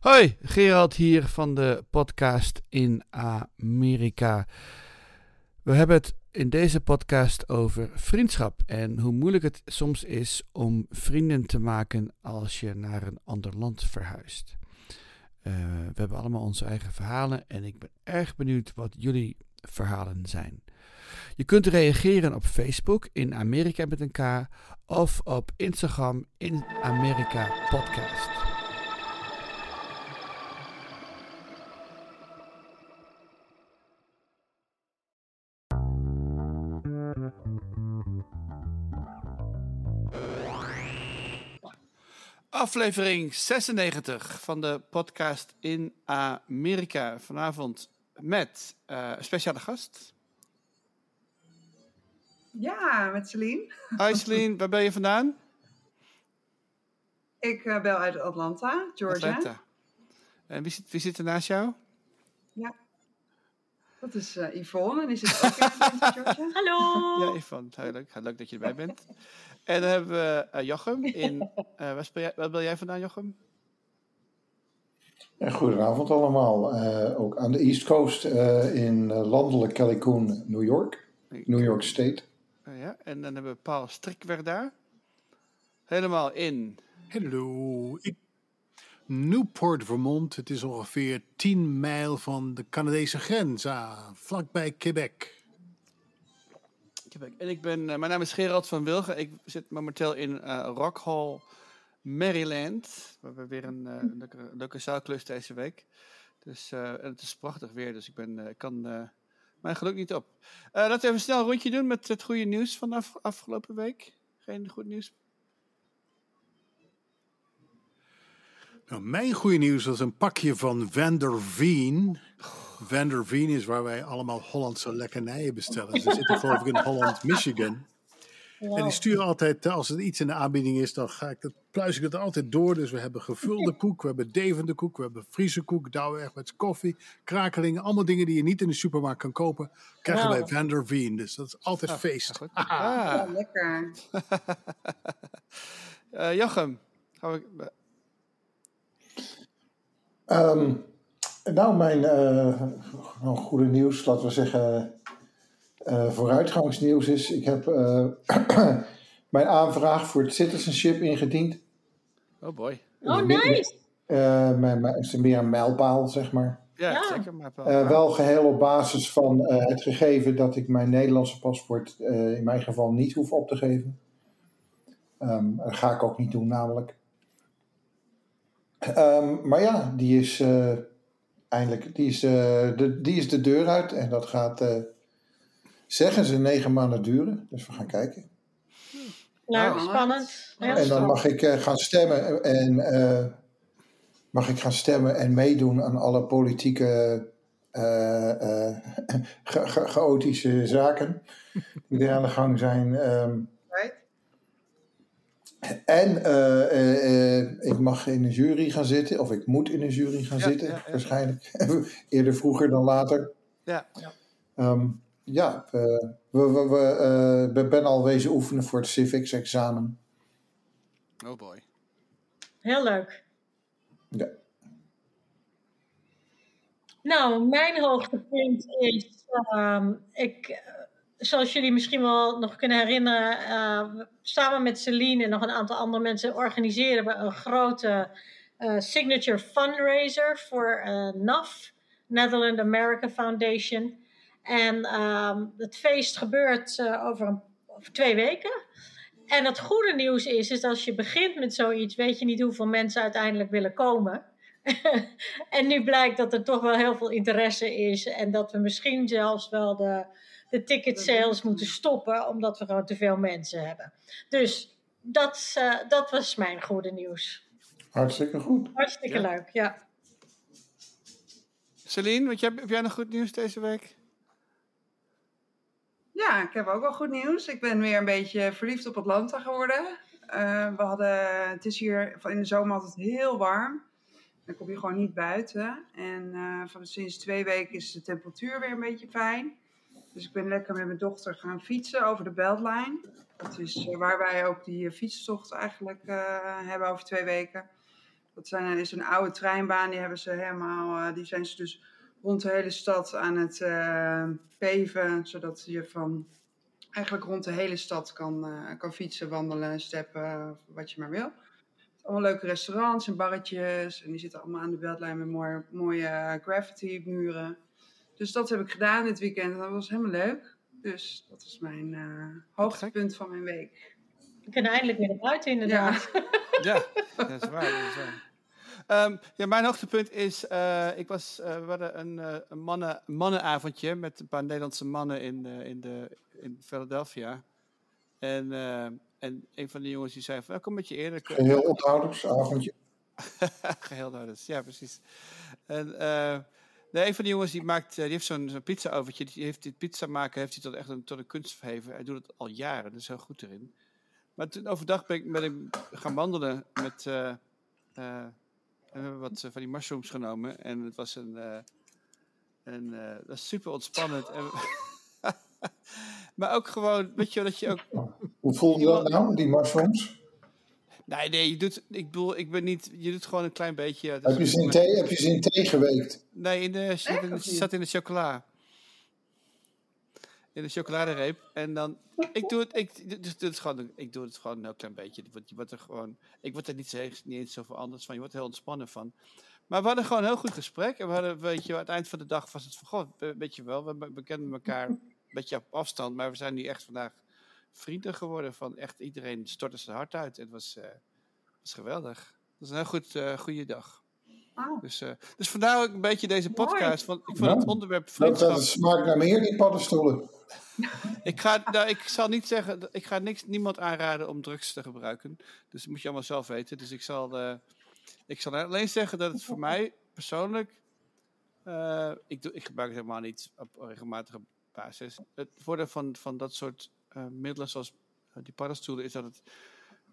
Hoi, Gerald hier van de podcast in Amerika. We hebben het in deze podcast over vriendschap en hoe moeilijk het soms is om vrienden te maken als je naar een ander land verhuist. Uh, we hebben allemaal onze eigen verhalen en ik ben erg benieuwd wat jullie verhalen zijn. Je kunt reageren op Facebook in Amerika met een K of op Instagram in Amerika Podcast. Aflevering 96 van de podcast in Amerika. Vanavond met uh, een speciale gast. Ja, met Celine. Hi Celine, waar ben je vandaan? Ik uh, bel uit Atlanta, Georgia. Atlanta. En wie zit, wie zit er naast jou? Ja, dat is uh, Yvonne. En is het ook in Georgia? Hallo! Ja, Yvonne. Leuk dat je erbij bent. En dan hebben we uh, Jochem. In, uh, waar, jij, waar ben jij vandaan, Jochem? Ja, goedenavond allemaal. Uh, ook aan de East Coast in landelijk Calicoon, New York. New York State. ja, en dan hebben we Paul Strikweg daar. Helemaal in... Hallo. Newport, Vermont. Het is ongeveer 10 mijl van de Canadese grens, ah, vlakbij Quebec. En ik ben, uh, mijn naam is Gerald van Wilgen. Ik zit momenteel in uh, Rock Hall, Maryland. We hebben weer een uh, leuke, leuke zaalklus deze week. Dus en het is prachtig weer, dus ik ben, kan mijn geluk niet op. laten we even snel een rondje doen met het goede nieuws van afgelopen week. Geen goed nieuws? Nou, mijn goede nieuws was een pakje van Vander Veen. Vander Veen is waar wij allemaal Hollandse lekkernijen bestellen. Ze zitten geloof ik in Holland, Michigan. En die sturen altijd, als er iets in de aanbieding is, dan ga ik dat, pluis ik het altijd door. Dus we hebben gevulde koek, we hebben devende koek, we hebben Friese koek, Douwe met koffie, krakelingen. Allemaal dingen die je niet in de supermarkt kan kopen, krijgen wow. bij Vander Veen. Dus dat is altijd feest. Goed. Ah. lekker. uh, Jochem, gaan we... Um, nou, mijn uh, nou, goede nieuws, laten we zeggen, uh, vooruitgangsnieuws is: ik heb uh, mijn aanvraag voor het citizenship ingediend. Oh boy. Oh, nice. mijn, mijn, is meer een mijlpaal, zeg maar. Ja, ja. zeker. Maar wel geheel op basis van het gegeven dat ik mijn Nederlandse paspoort in mijn geval niet hoef op te geven. Um, dat ga ik ook niet doen, namelijk. Um, maar ja, die is uh, eindelijk die is, uh, de, die is de deur uit. En dat gaat, uh, zeggen ze, negen maanden duren. Dus we gaan kijken. Nou, oh, spannend. En dan mag ik gaan stemmen en mag ik gaan stemmen en meedoen aan alle politieke chaotische zaken die er aan de gang zijn. Um, en uh, uh, ik mag in een jury gaan zitten, of ik moet in een jury gaan ja, zitten, ja, ja. waarschijnlijk. Eerder vroeger dan later. Ja, ja. Um, ja we, we, we, we ben al wezen oefenen voor het civics examen. Oh boy. Heel leuk. Ja. Nou, mijn hoogtepunt is, um, ik zoals jullie misschien wel nog kunnen herinneren, uh, samen met Celine en nog een aantal andere mensen organiseren we een grote uh, signature fundraiser voor uh, NAF, Netherlands America Foundation. En um, het feest gebeurt over, een, twee weken. En het goede nieuws is, is als je begint met zoiets, weet je niet hoeveel mensen uiteindelijk willen komen. en nu blijkt dat er toch wel heel veel interesse is en dat we misschien zelfs wel de de ticket sales moeten stoppen, omdat we gewoon te veel mensen hebben. Dus dat, uh, dat was mijn goede nieuws. Hartstikke goed. Hartstikke ja. leuk, ja. Celine, wat heb jij nog goed nieuws deze week? Ja, ik heb ook wel goed nieuws. Ik ben weer een beetje verliefd op Atlanta geworden. Uh, we hadden, het is hier in de zomer altijd heel warm. Dan kom je gewoon niet buiten. En uh, van, sinds twee weken is de temperatuur weer een beetje fijn. Dus ik ben lekker met mijn dochter gaan fietsen over de Beltline. Dat is uh, waar wij ook die uh, fietstocht eigenlijk uh, hebben over twee weken. Dat zijn, is een oude treinbaan, die hebben ze helemaal, eh, die zijn ze dus rond de hele stad aan het uh, peven, zodat je van eigenlijk rond de hele stad kan, kan fietsen, wandelen, steppen, wat je maar wil. Allemaal leuke restaurants en barretjes. En die zitten allemaal aan de beltlijn met mooie, mooie graffiti muren. Dus dat heb ik gedaan dit weekend en dat was helemaal leuk. Dus dat is mijn uh, hoogtepunt van mijn week. We kunnen eindelijk weer naar buiten inderdaad. Ja, ja dat is waar. Dat is waar. Um, ja, mijn hoogtepunt is, uh, ik was, uh, we hadden een, uh, een mannen, mannenavondje met een paar Nederlandse mannen in, in, de, in Philadelphia. En, en een van de jongens die zei van, kom met je eerder. Geheel onthoudersavondje. Geheel onthoudersavondje, ja precies. En nee, een van de jongens die maakt, die heeft zo'n zo pizza overtje, die heeft dit pizza maken, heeft hij tot echt een, tot een kunst verheven. Hij doet het al jaren, dus heel goed erin. Maar toen overdag ben ik, ben ik gaan wandelen met... En we hebben wat van die mushrooms genomen. En het was een. Uh, een dat was super ontspannend. En maar ook gewoon, weet je dat je ook. Hoe voel je dat nou, die mushrooms? Nee, nee, je doet, ik bedoel, ik ben niet, je doet gewoon een klein beetje. Heb je, ze in thee, heb je ze in thee geweekt? Nee, in de, zat, in de, zat in de chocola. In de chocoladereep. En dan, ik doe het, ik, dus, dus gewoon, ik doe het gewoon een heel klein beetje. Je wordt er gewoon, ik word er niet, niet eens zoveel anders van. Je wordt er heel ontspannen van. Maar we hadden gewoon een heel goed gesprek. En we hadden, weet je, aan het eind van de dag was het van, goh, weet je wel, we, we kennen elkaar een beetje op afstand. Maar we zijn nu echt vandaag vrienden geworden. Van echt iedereen stortte zijn hart uit. Het was, uh, was geweldig. Het was een heel goed, uh, goede dag. Oh. Dus, uh, dus vandaar ook een beetje deze podcast. Want ik vond het onderwerp vriendschap... Dat, dat smaakt naar meer, die paddenstoelen. ik, ga, nou, ik zal niet zeggen, ik ga niks, niemand aanraden om drugs te gebruiken. Dus dat moet je allemaal zelf weten. Dus ik zal, uh, ik zal alleen zeggen dat het voor mij persoonlijk, uh, ik, doe, ik gebruik het helemaal niet op regelmatige basis. Het voordeel van, van dat soort middelen zoals die paddenstoelen is dat het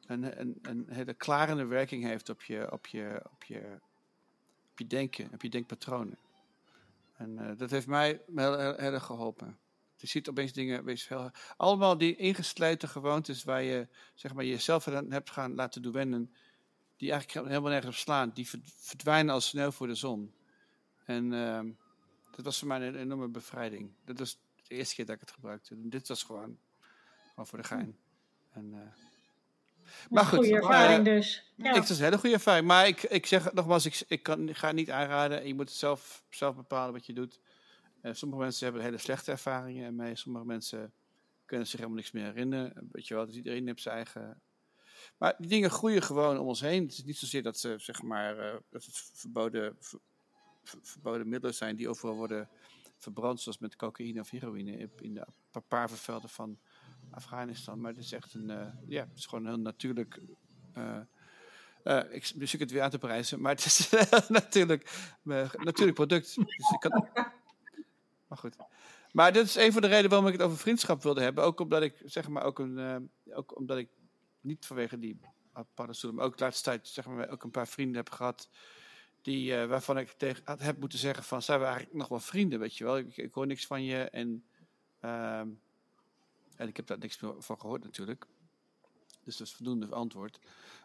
een, hele klarende werking heeft op je, op je, op je, op je denken, op je denkpatronen. En dat heeft mij heel, erg geholpen. Je ziet opeens dingen, wees allemaal die ingesleten gewoontes waar je zeg maar, jezelf hebt gaan laten doen wennen, die eigenlijk helemaal nergens op slaan, die verdwijnen als sneeuw voor de zon. En uh, dat was voor mij een enorme bevrijding. Dat was de eerste keer dat ik het gebruikte. Dit was gewoon, gewoon voor de gein. En, uh, maar goed, goede ervaring dus. Ja. Ik, dat is een hele goede ervaring. Maar ik, ik zeg nogmaals, ik, ik, kan, ik ga het niet aanraden. Je moet het zelf, zelf bepalen wat je doet. Uh, sommige mensen hebben hele slechte ervaringen ermee. Sommige mensen kunnen zich helemaal niks meer herinneren. Weet je wel, dus iedereen heeft zijn eigen... Maar die dingen groeien gewoon om ons heen. Het is niet zozeer dat ze, zeg maar, uh, dat het verboden, ver, verboden middelen zijn die overal worden verbrand, zoals met cocaïne of heroïne in de papavervelden van Afghanistan. Maar het is echt een, uh, ja, het is gewoon heel natuurlijk... Uh, ik zoek het weer aan te prijzen, maar het is natuurlijk natuurlijk product. Dus ik kan, maar goed. Maar dit is een van de redenen waarom ik het over vriendschap wilde hebben. Ook omdat ik, zeg maar, ook, een, uh, ook omdat ik niet vanwege die paddenstoelen, maar ook de laatste tijd, zeg maar, ook een paar vrienden heb gehad. Die, uh, waarvan ik tegen heb moeten zeggen van, zijn we eigenlijk nog wel vrienden, weet je wel. Ik, ik hoor niks van je en, uh, en ik heb daar niks van gehoord natuurlijk. Dus dat is voldoende antwoord.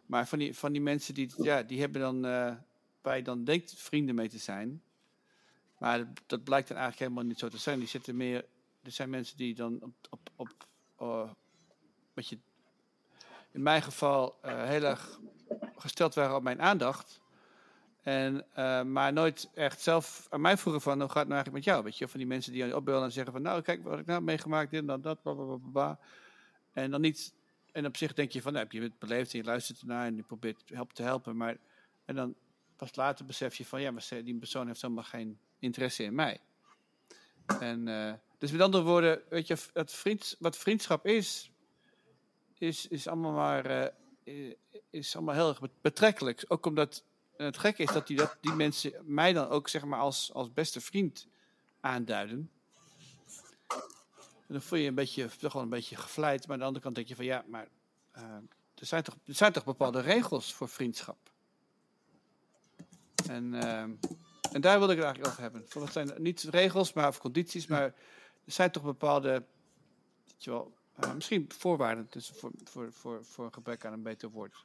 Maar van die, van die mensen die, ja, die hebben dan, uh, waar je dan denkt vrienden mee te zijn, maar dat, blijkt dan eigenlijk helemaal niet zo te zijn. Die zitten meer. Er zijn mensen die dan op. op, op uh, wat je, in mijn geval uh, heel erg gesteld waren op mijn aandacht. En, uh, maar nooit echt zelf aan mij vroegen van hoe gaat het nou eigenlijk met jou? Weet je, van die mensen die je opbellen en zeggen van nou kijk wat ik nou meegemaakt, dit en dat, bla, En dan niet, en op zich denk je van nou, heb je het beleefd en je luistert ernaar en je probeert help te helpen. Maar, en dan pas later besef je van ja, maar die persoon heeft helemaal geen interesse in mij. En, uh, dus met andere woorden, weet je, wat vriendschap is, is, is allemaal maar uh, is allemaal heel erg betrekkelijk. Ook omdat het gekke is dat die, dat die mensen mij dan ook zeg maar als, als beste vriend aanduiden. En dan voel je een beetje, toch wel een beetje gevleid. Maar aan de andere kant denk je van ja, maar uh, er, zijn toch, er zijn toch bepaalde regels voor vriendschap. En en daar wilde ik het eigenlijk over hebben. Dat zijn niet regels, maar of condities, maar er zijn toch bepaalde, weet je wel, uh, misschien voorwaarden dus voor, voor, voor, voor een gebrek aan een beter woord.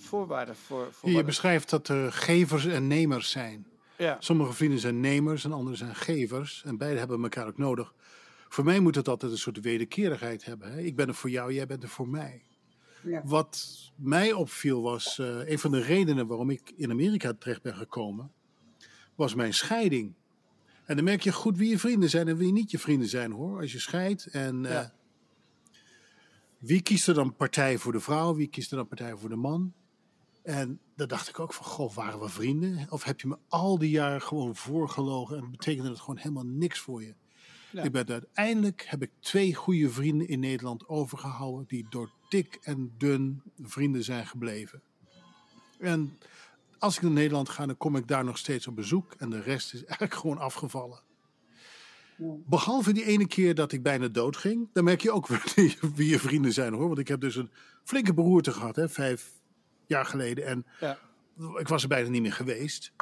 Voorwaarden voor... voor Je beschrijft dat er gevers en nemers zijn. ja. Sommige vrienden zijn nemers en anderen zijn gevers. En beide hebben elkaar ook nodig. Voor mij moet het altijd een soort wederkerigheid hebben. Hè? Ik ben er voor jou, jij bent er voor mij. Ja. Wat mij opviel was, eh, een van de redenen waarom ik in Amerika terecht ben gekomen, was mijn scheiding. En dan merk je goed wie je vrienden zijn en wie niet je vrienden zijn hoor. Als je scheidt en eh, Ja. wie kiest er dan partij voor de vrouw, wie kiest er dan partij voor de man. En dan dacht ik ook van, goh, waren we vrienden? Of heb je me al die jaren gewoon voorgelogen en betekende het gewoon helemaal niks voor je? Ja. Ik ben uiteindelijk heb ik twee goede vrienden in Nederland overgehouden die door dik en dun vrienden zijn gebleven. En als ik naar Nederland ga, dan kom ik daar nog steeds op bezoek en de rest is eigenlijk gewoon afgevallen. Ja. Behalve die ene keer dat ik bijna dood ging, dan merk je ook wie je vrienden zijn hoor. Want ik heb dus een flinke beroerte gehad, hè, vijf jaar geleden. En Ja. ik was er bijna niet meer geweest.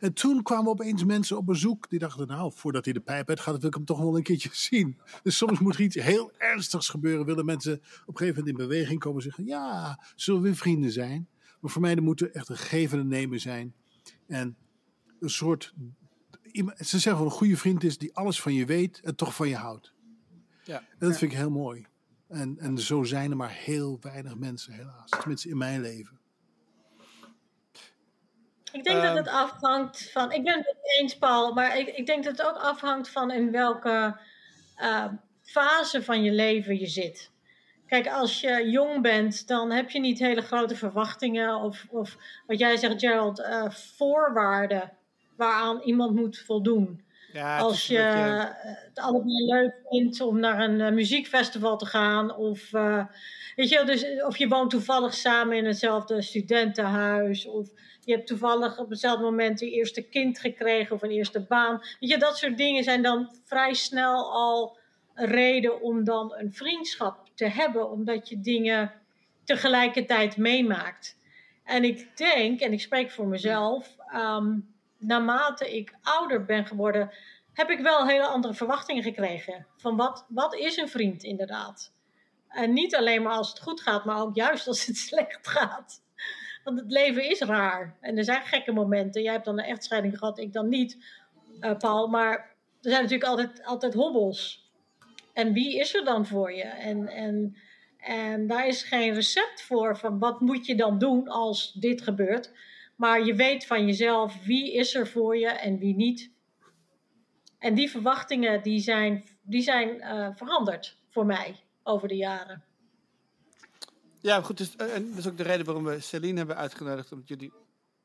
En toen kwamen opeens mensen op bezoek die dachten, nou, voordat hij de pijp uit gaat, wil ik hem toch wel een keertje zien. Dus soms moet er iets heel ernstigs gebeuren. Willen mensen op een gegeven moment in beweging komen en zeggen, ja, zullen we vrienden zijn? Maar voor mij moet er echt een geven en nemen zijn. En een soort, ze zeggen wel een goede vriend is die alles van je weet en toch van je houdt. Ja. En dat vind ik heel mooi. En, en zo zijn er maar heel weinig mensen, helaas. Tenminste in mijn leven. Ik denk dat Ehm. het afhangt van. Ik ben het eens, Paul, maar ik, ik denk dat het ook afhangt van in welke eh, fase van je leven je zit. Kijk, als je jong bent, dan heb je niet hele grote verwachtingen of, of wat jij zegt, Gerald, eh, voorwaarden waaraan iemand moet voldoen. Ja, Als je beetje- eh, het allebei leuk vindt om naar een eh, muziekfestival te gaan. Of, eh, weet je, dus, of je woont toevallig samen in hetzelfde studentenhuis. Of je hebt toevallig op hetzelfde moment je eerste kind gekregen of een eerste baan. Weet je, dat soort dingen zijn dan vrij snel al een reden om dan een vriendschap te hebben. Omdat je dingen tegelijkertijd meemaakt. En ik denk, en ik spreek voor mezelf, ehm, naarmate ik ouder ben geworden, heb ik wel hele andere verwachtingen gekregen. Van wat, wat is een vriend inderdaad? En niet alleen maar als het goed gaat, maar ook juist als het slecht gaat. Want het leven is raar. En er zijn gekke momenten. Jij hebt dan een echtscheiding gehad, ik dan niet, eh, Paul. Maar er zijn natuurlijk altijd, altijd hobbels. En wie is er dan voor je? En, en, en daar is geen recept voor van wat moet je dan doen als dit gebeurt. Maar je weet van jezelf wie is er voor je en wie niet. En die verwachtingen die zijn, die zijn eh, veranderd voor mij over de jaren. Ja, goed. Dus, eh, en dat is ook de reden waarom we Celine hebben uitgenodigd. Omdat jullie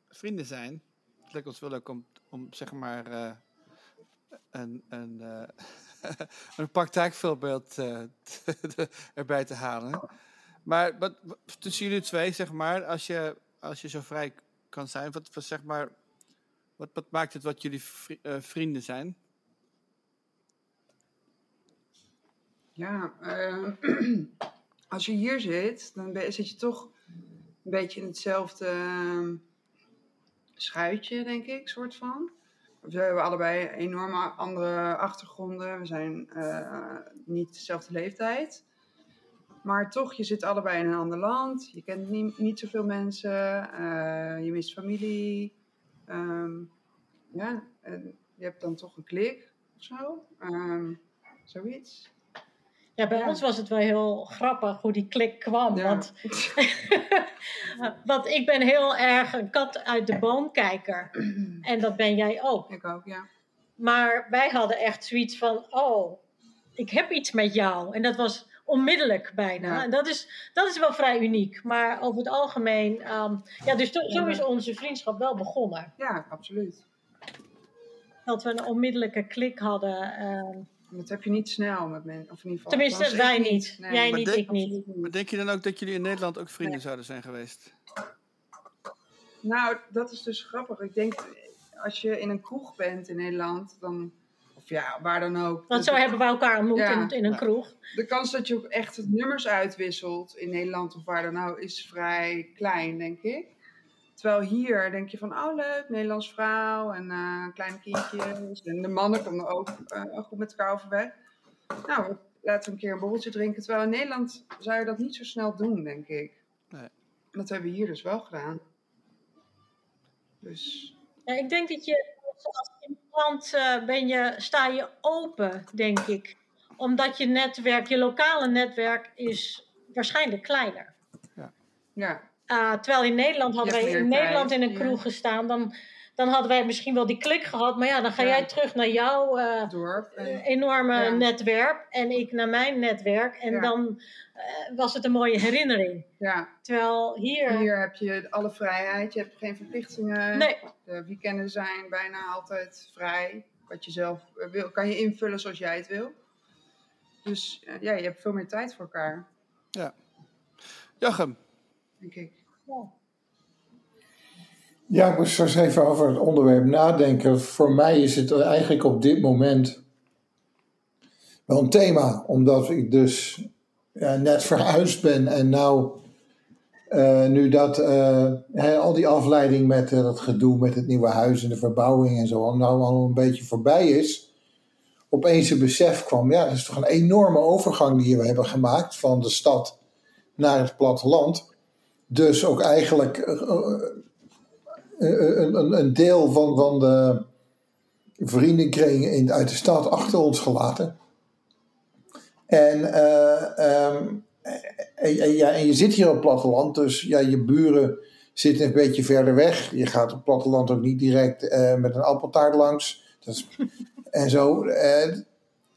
vrienden zijn. Het lijkt ons wel leuk om, om zeg maar, eh, een, een, een praktijkvoorbeeld erbij te halen. Maar wat- tussen jullie twee, zeg maar, als je, als je zo vrij kan zijn, wat, zeg maar, wat, maakt het wat jullie eh, vrienden zijn? Ja, eh, als je hier zit, dan ben- zit je toch een beetje in hetzelfde ehm, schuitje, denk ik, soort van. We hebben allebei enorme andere achtergronden. We zijn eh, niet dezelfde leeftijd. Maar toch, je zit allebei in een ander land. Je kent niet, niet zoveel mensen. eh, je mist familie. Ehm, ja, je hebt dan toch een klik of zo. Ehm, zoiets. Ja, bij Ja. ons was het wel heel grappig hoe die klik kwam. Ja. Want, want ik ben heel erg een kat uit de boom kijker. En dat ben jij ook. Ik ook, ja. Maar wij hadden echt zoiets van: oh, ik heb iets met jou. En dat was onmiddellijk bijna. Ja. En dat is, dat is wel vrij uniek. Maar over het algemeen, ehm, ja, dus to- zo is onze vriendschap wel begonnen. Ja, absoluut. Dat we een onmiddellijke klik hadden. ehm, Dat heb je niet snel met mensen. Of in ieder geval. tenminste, wij niet. Nee. Jij Maar niet, ik niet. Maar denk je dan ook dat jullie in Nederland ook vrienden zouden zijn geweest? Nou, dat is dus grappig. Ik denk, als je in een kroeg bent in Nederland, dan. Ja, waar dan ook. Want zo hebben we elkaar ontmoet Ja. in, in een Ja. kroeg. De kans dat je ook echt het nummers uitwisselt in Nederland of waar dan ook is vrij klein, denk ik. Terwijl hier denk je van, oh leuk, Nederlands vrouw en eh kleine kindjes. En de mannen komen ook eh, goed met elkaar overweg. Nou, laten we een keer een borreltje drinken. Terwijl in Nederland zou je dat niet zo snel doen, denk ik. dat hebben we hier dus wel gedaan. Dus Ja, ik denk dat je als immigrant eh, ben je, sta je open, denk ik. Omdat je netwerk, je lokale netwerk is waarschijnlijk kleiner. ja, Uh, terwijl in Nederland hadden wij in Nederland in een ja. kroeg gestaan, dan, dan hadden wij misschien wel die klik gehad. Maar ja, dan ga Ja. jij terug naar jouw eh, dorp. En, enorme Ja. netwerk en ik naar mijn netwerk. En Ja. dan eh, was het een mooie herinnering. ja, Terwijl hier. hier heb je alle vrijheid. Je hebt geen verplichtingen. Nee, De weekenden zijn bijna altijd vrij. Wat je zelf eh, wil, kan je invullen zoals jij het wil. Dus eh, ja, je hebt veel meer tijd voor elkaar, Jochem, denk ik. Ja, ik moest zo eens even over het onderwerp nadenken. Voor mij is het eigenlijk op dit moment wel een thema, omdat ik dus ja, net verhuisd ben en nou, eh, nu dat eh, al die afleiding met eh, dat gedoe met het nieuwe huis en de verbouwing en zo, nou al een beetje voorbij is, opeens een besef kwam, ja, dat is toch een enorme overgang die we hebben gemaakt van de stad naar het platteland. Dus ook eigenlijk een, een, een deel van, van de vriendenkring in, uit de stad achter ons gelaten. En, eh, ehm, en, en ja, en je zit hier op het platteland, dus ja, je buren zitten een beetje verder weg. Je gaat op het platteland ook niet direct eh, met een appeltaart langs. En zo. eh,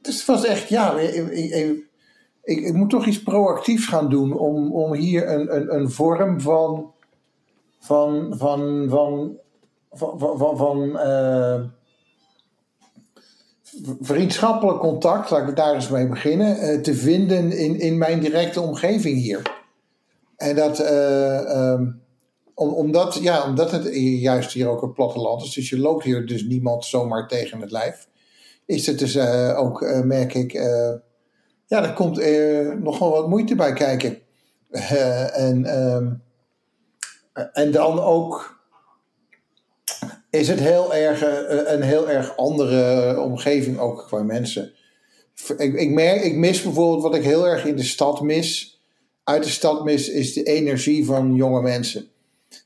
dus het was echt, ja, ik, ik, ik moet toch iets proactiefs gaan doen om, om hier een, een, een vorm van van, van, van, van, van, van, eh, vriendschappelijk contact, laat ik daar eens mee beginnen, eh, te vinden in, in mijn directe omgeving hier. En dat, om, omdat, ja, omdat het juist hier ook een platteland is, dus je loopt hier dus niemand zomaar tegen het lijf, is het dus ook, merk ik, ja, er komt nogal wat moeite bij kijken. En ehm, en dan ook is het heel erg, eh, een heel erg andere omgeving ook qua mensen. Ik, ik, merk, ik mis bijvoorbeeld wat ik heel erg in de stad mis. Uit de stad mis is de energie van jonge mensen.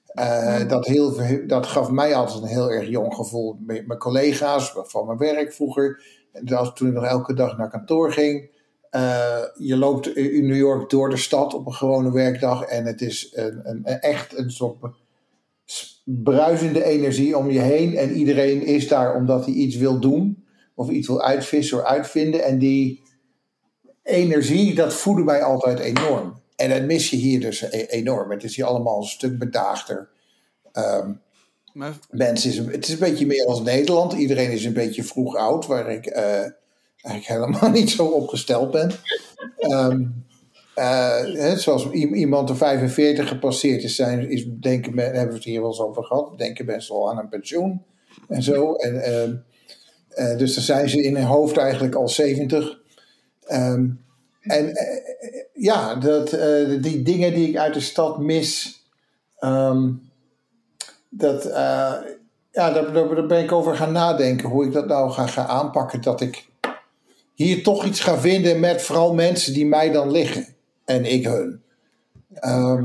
Eh, dat, heel, dat gaf mij altijd een heel erg jong gevoel. Met mijn collega's van mijn werk vroeger. En dat, toen ik nog elke dag naar kantoor ging. Eh, je loopt in New York door de stad op een gewone werkdag en het is een, een, echt een soort bruisende energie om je heen. En iedereen is daar omdat hij iets wil doen of iets wil uitvissen of uitvinden. En die energie, dat voedde mij altijd enorm. En dat mis je hier dus e- enorm. Het is hier allemaal een stuk bedaagder. Ehm, maar mensen is, het is een beetje meer als Nederland. Iedereen is een beetje vroeg oud, waar ik eh, eigenlijk helemaal niet zo op gesteld ben. Eh, hè, zoals iemand de 45 gepasseerd is, zijn, is denken, hebben we het hier wel eens over gehad, denken mensen al aan een pensioen en zo. En, ehm, eh, dus dan zijn ze in hun hoofd eigenlijk al 70. Ehm, en eh, ja, dat, die dingen die ik uit de stad mis, dat, ja, daar, daar ben ik over gaan nadenken. Hoe ik dat nou ga, ga aanpakken. Dat ik hier toch iets ga vinden met vooral mensen die mij dan liggen. En ik hun. Ehm,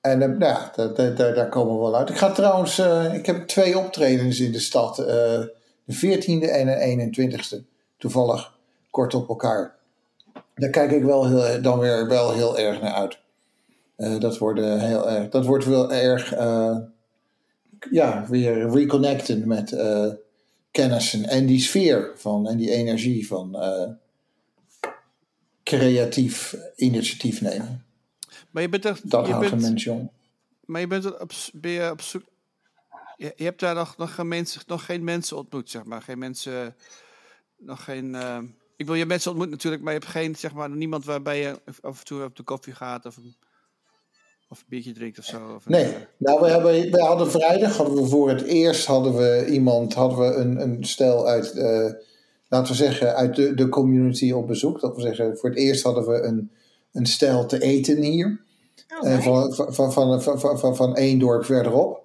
en eh, nou daar, komen we wel uit. Ik ga trouwens, eh, ik heb twee optredens in de stad. eh, de 14e en de 21ste. Toevallig kort op elkaar. Daar kijk ik wel heel, dan weer wel heel erg naar uit. Dat, wordt, heel erg, dat wordt wel erg ja, weer reconnecten met kennissen en die sfeer van en die energie van eh, creatief initiatief nemen. Maar je bent er, Dat je houdt bent, een mens jong. Maar je bent er op, ben je op zoek. Je, je hebt daar nog, nog, geen mensen, nog geen mensen ontmoet, zeg maar. Geen mensen. Nog geen. eh, ik wil je mensen ontmoet natuurlijk, maar je hebt geen, zeg maar, niemand waarbij je af en toe op de koffie gaat of een, of een biertje drinkt of zo. Of Nee, eh, nou we, hebben, we hadden vrijdag hadden we voor het eerst hadden we iemand, hadden we een, een stel uit, eh, laten we zeggen, uit de, de community op bezoek. Dat we zeggen, voor het eerst hadden we een, een stel te eten hier. Oh, Eh, van, van, van, van, van, van, van, van één dorp verderop.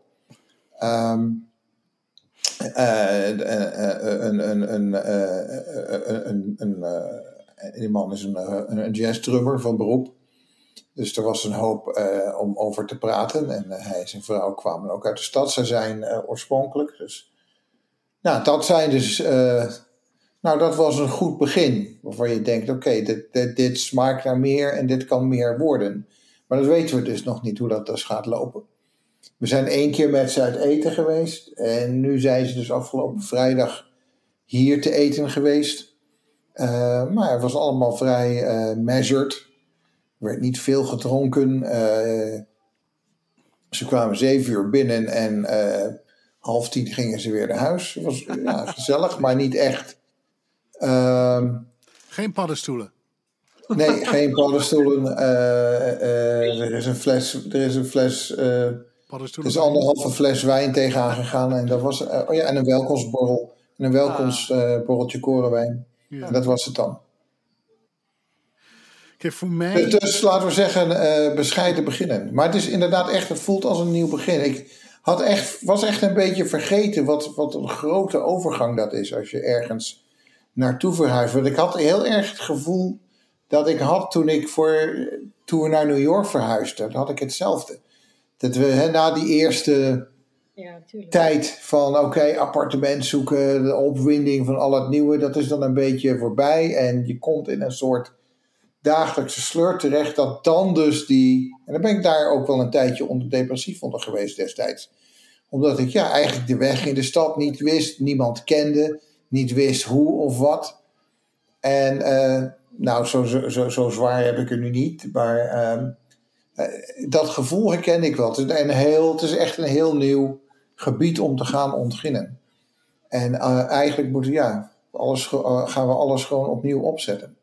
Eh, een, een, een, een, een, een, die man is een, een jazzdrummer van beroep. Dus er was een hoop eh, om over te praten. En eh, hij en zijn vrouw kwamen ook uit de stad. Ze zijn eh, oorspronkelijk. Dus, nou, dat zijn dus. nou, dat was een goed begin. Waarvan je denkt: oké, dit, dit, dit smaakt naar meer en dit kan meer worden. Maar dat weten we dus nog niet hoe dat dus gaat lopen. We zijn één keer met ze uit eten geweest. En nu zijn ze dus afgelopen vrijdag hier te eten geweest. Maar het was allemaal vrij measured. Er werd niet veel gedronken. Eh, ze kwamen zeven uur binnen en eh, half tien gingen ze weer naar huis. Het was ja, gezellig, maar niet echt. Ehm, Geen paddenstoelen. nee, geen paddenstoelen. Eh, eh, er is een fles. Er is een fles. eh, er is anderhalve fles wijn tegenaan gegaan. En, dat was, oh ja, en een welkomstborrel. En een welkomstborreltje korenwijn. Ja. En dat was het dan. Kijk, voor mij. Dus laten we zeggen, eh, bescheiden beginnen. Maar het is inderdaad echt, het voelt als een nieuw begin. Ik had echt, was echt een beetje vergeten wat, wat een grote overgang dat is als je ergens naartoe verhuist. Want ik had heel erg het gevoel dat ik had toen, ik voor, toen we naar New York verhuisden. Dan had ik hetzelfde. Dat we hè, na die eerste Ja, tijd van oké, appartement zoeken, de opwinding van al het nieuwe, dat is dan een beetje voorbij. En je komt in een soort dagelijkse sleur terecht, dat dan dus die. En dan ben ik daar ook wel een tijdje onder depressief onder geweest destijds. Omdat ik ja, eigenlijk de weg in de stad niet wist, niemand kende, niet wist hoe of wat. En eh, nou, zo, zo, zo, zo zwaar heb ik er nu niet, maar ehm, eh, dat gevoel herken ik wel. Het is, een heel, het is echt een heel nieuw gebied om te gaan ontginnen. En eh, eigenlijk moeten, ja, alles, gaan we alles gewoon opnieuw opzetten.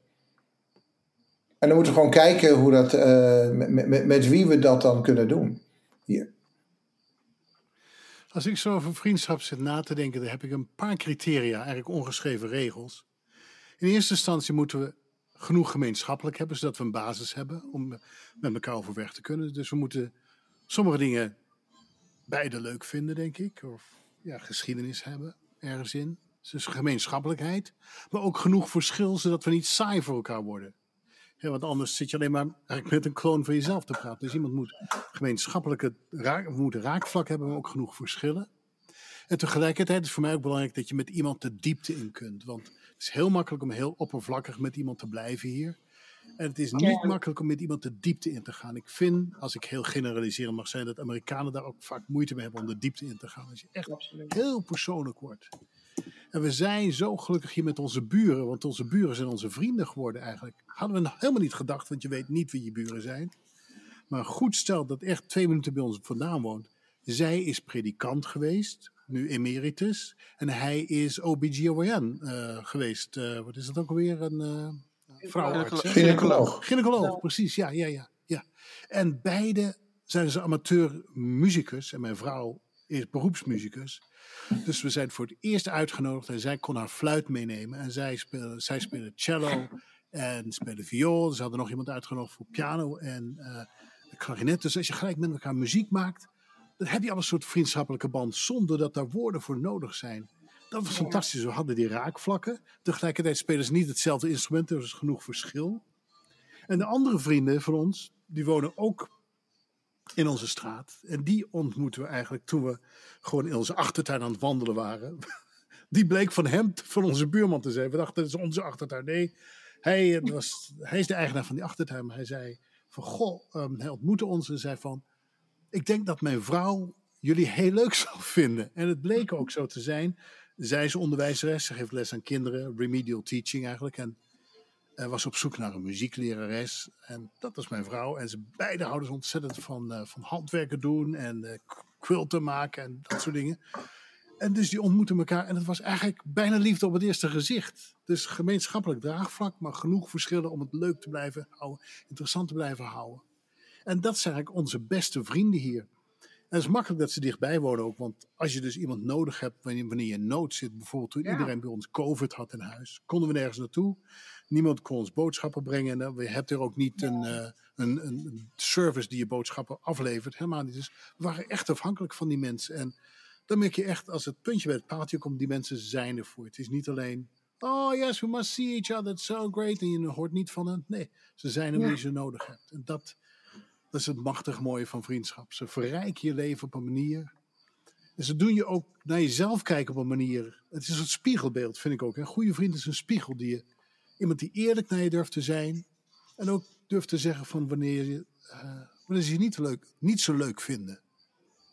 En dan moeten we gewoon kijken hoe dat, eh, met, met, met wie we dat dan kunnen doen. Hier. Als ik zo over vriendschap zit na te denken, dan heb ik een paar criteria, eigenlijk ongeschreven regels. In eerste instantie moeten we genoeg gemeenschappelijk hebben, zodat we een basis hebben om met elkaar overweg te kunnen. Dus we moeten sommige dingen beide leuk vinden, denk ik. Of ja, geschiedenis hebben ergens in. Dus gemeenschappelijkheid. Maar ook genoeg verschil, zodat we niet saai voor elkaar worden. Ja, want anders zit je alleen maar eigenlijk met een kloon van jezelf te praten. Dus iemand moet gemeenschappelijke raak, we moeten raakvlak hebben, maar ook genoeg verschillen. En tegelijkertijd is voor mij ook belangrijk dat je met iemand de diepte in kunt. Want het is heel makkelijk om heel oppervlakkig met iemand te blijven hier. En het is niet Ja. makkelijk om met iemand de diepte in te gaan. Ik vind, als ik heel generaliserend mag zijn, dat Amerikanen daar ook vaak moeite mee hebben om de diepte in te gaan. Als je echt Absoluut. heel persoonlijk wordt. En we zijn zo gelukkig hier met onze buren, want onze buren zijn onze vrienden geworden eigenlijk. Hadden we nog helemaal niet gedacht, want je weet niet wie je buren zijn. Maar goed stel dat echt twee minuten bij ons vandaan woont. Zij is predikant geweest, nu emeritus. En hij is OBGYN eh geweest. Eh, wat is dat ook alweer? Een eh vrouwarts. hè? Gynaecoloog. Gynaecoloog, precies. Ja, ja, ja, ja. En beide zijn ze amateur muzikus. En mijn vrouw is beroepsmuzikus. Dus we zijn voor het eerst uitgenodigd. En zij kon haar fluit meenemen. En zij speelde, zij speelde cello en speelde viool. Ze hadden nog iemand uitgenodigd voor piano en eh klarinet. Dus als je gelijk met elkaar muziek maakt... dan heb je al een soort vriendschappelijke band... zonder dat daar woorden voor nodig zijn. Dat was fantastisch. We hadden die raakvlakken. Tegelijkertijd spelen ze niet hetzelfde instrument. Er is genoeg verschil. En de andere vrienden van ons, die wonen ook in onze straat. En die ontmoeten we eigenlijk toen we gewoon in onze achtertuin aan het wandelen waren. Die bleek van hem, van onze buurman te zijn. We dachten, dat is onze achtertuin. Nee, hij, eh, was, hij is de eigenaar van die achtertuin. Maar hij zei van, goh, ehm, hij ontmoette ons en zei van... Ik denk dat mijn vrouw jullie heel leuk zal vinden. En het bleek ook zo te zijn. Zij is onderwijzeres, ze geeft les aan kinderen. Remedial teaching eigenlijk. En uh, was op zoek naar een muzieklerares. En dat was mijn vrouw. En ze beide houden ze ontzettend van, uh, van handwerken doen en uh, quilten maken en dat soort dingen. En dus die ontmoeten elkaar. En het was eigenlijk bijna liefde op het eerste gezicht. Dus gemeenschappelijk draagvlak, maar genoeg verschillen om het leuk te blijven houden, interessant te blijven houden. En dat zijn eigenlijk onze beste vrienden hier. En het is makkelijk dat ze dichtbij wonen ook. Want als je dus iemand nodig hebt wanneer, je in nood zit. Bijvoorbeeld toen ja. iedereen bij ons COVID had in huis. Konden we nergens naartoe. Niemand kon ons boodschappen brengen. En je hebt er ook niet een, uh, een, een, service die je boodschappen aflevert. Helemaal niet. Dus we waren echt afhankelijk van die mensen. En dan merk je echt, als het puntje bij het paaltje komt, die mensen zijn er voor. Het is niet alleen Oh yes, we must see each other, it's so great. En je hoort niet van hen. Nee, ze zijn er Ja. wie je nodig hebt. En dat, dat is het machtig mooie van vriendschap. Ze verrijken je leven op een manier. En ze doen je ook naar jezelf kijken op een manier. Het is een spiegelbeeld, vind ik ook. Een goede vriend is een spiegel die je, iemand die eerlijk naar je durft te zijn. En ook durft te zeggen van wanneer, je, eh, wanneer ze je niet, leuk, niet zo leuk vinden.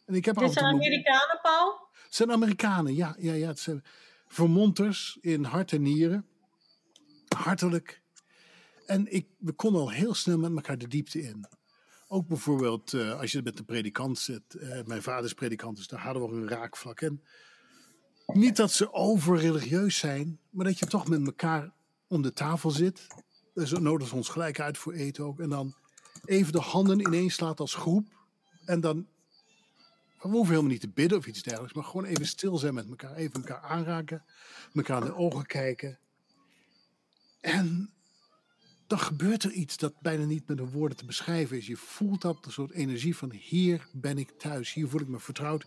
En ik heb Dit zijn Amerikanen, Paul? het zijn Amerikanen, ja. ja, ja het zijn vermonters in hart en nieren. Hartelijk. En ik, we konden al heel snel met elkaar de diepte in. Ook bijvoorbeeld eh, als je met de predikant zit. eh, mijn vader is predikant, dus daar hadden we een raakvlak. En niet dat ze overreligieus zijn, maar dat je toch met elkaar om de tafel zit. Dus ze nodigen ons gelijk uit voor eten ook. En dan even de handen ineens slaat als groep. En dan we hoeven helemaal niet te bidden of iets dergelijks, maar gewoon even stil zijn met elkaar. Even elkaar aanraken, elkaar in de ogen kijken. En dan gebeurt er iets dat bijna niet met de woorden te beschrijven is. Je voelt dat een soort energie van hier ben ik thuis, hier voel ik me vertrouwd.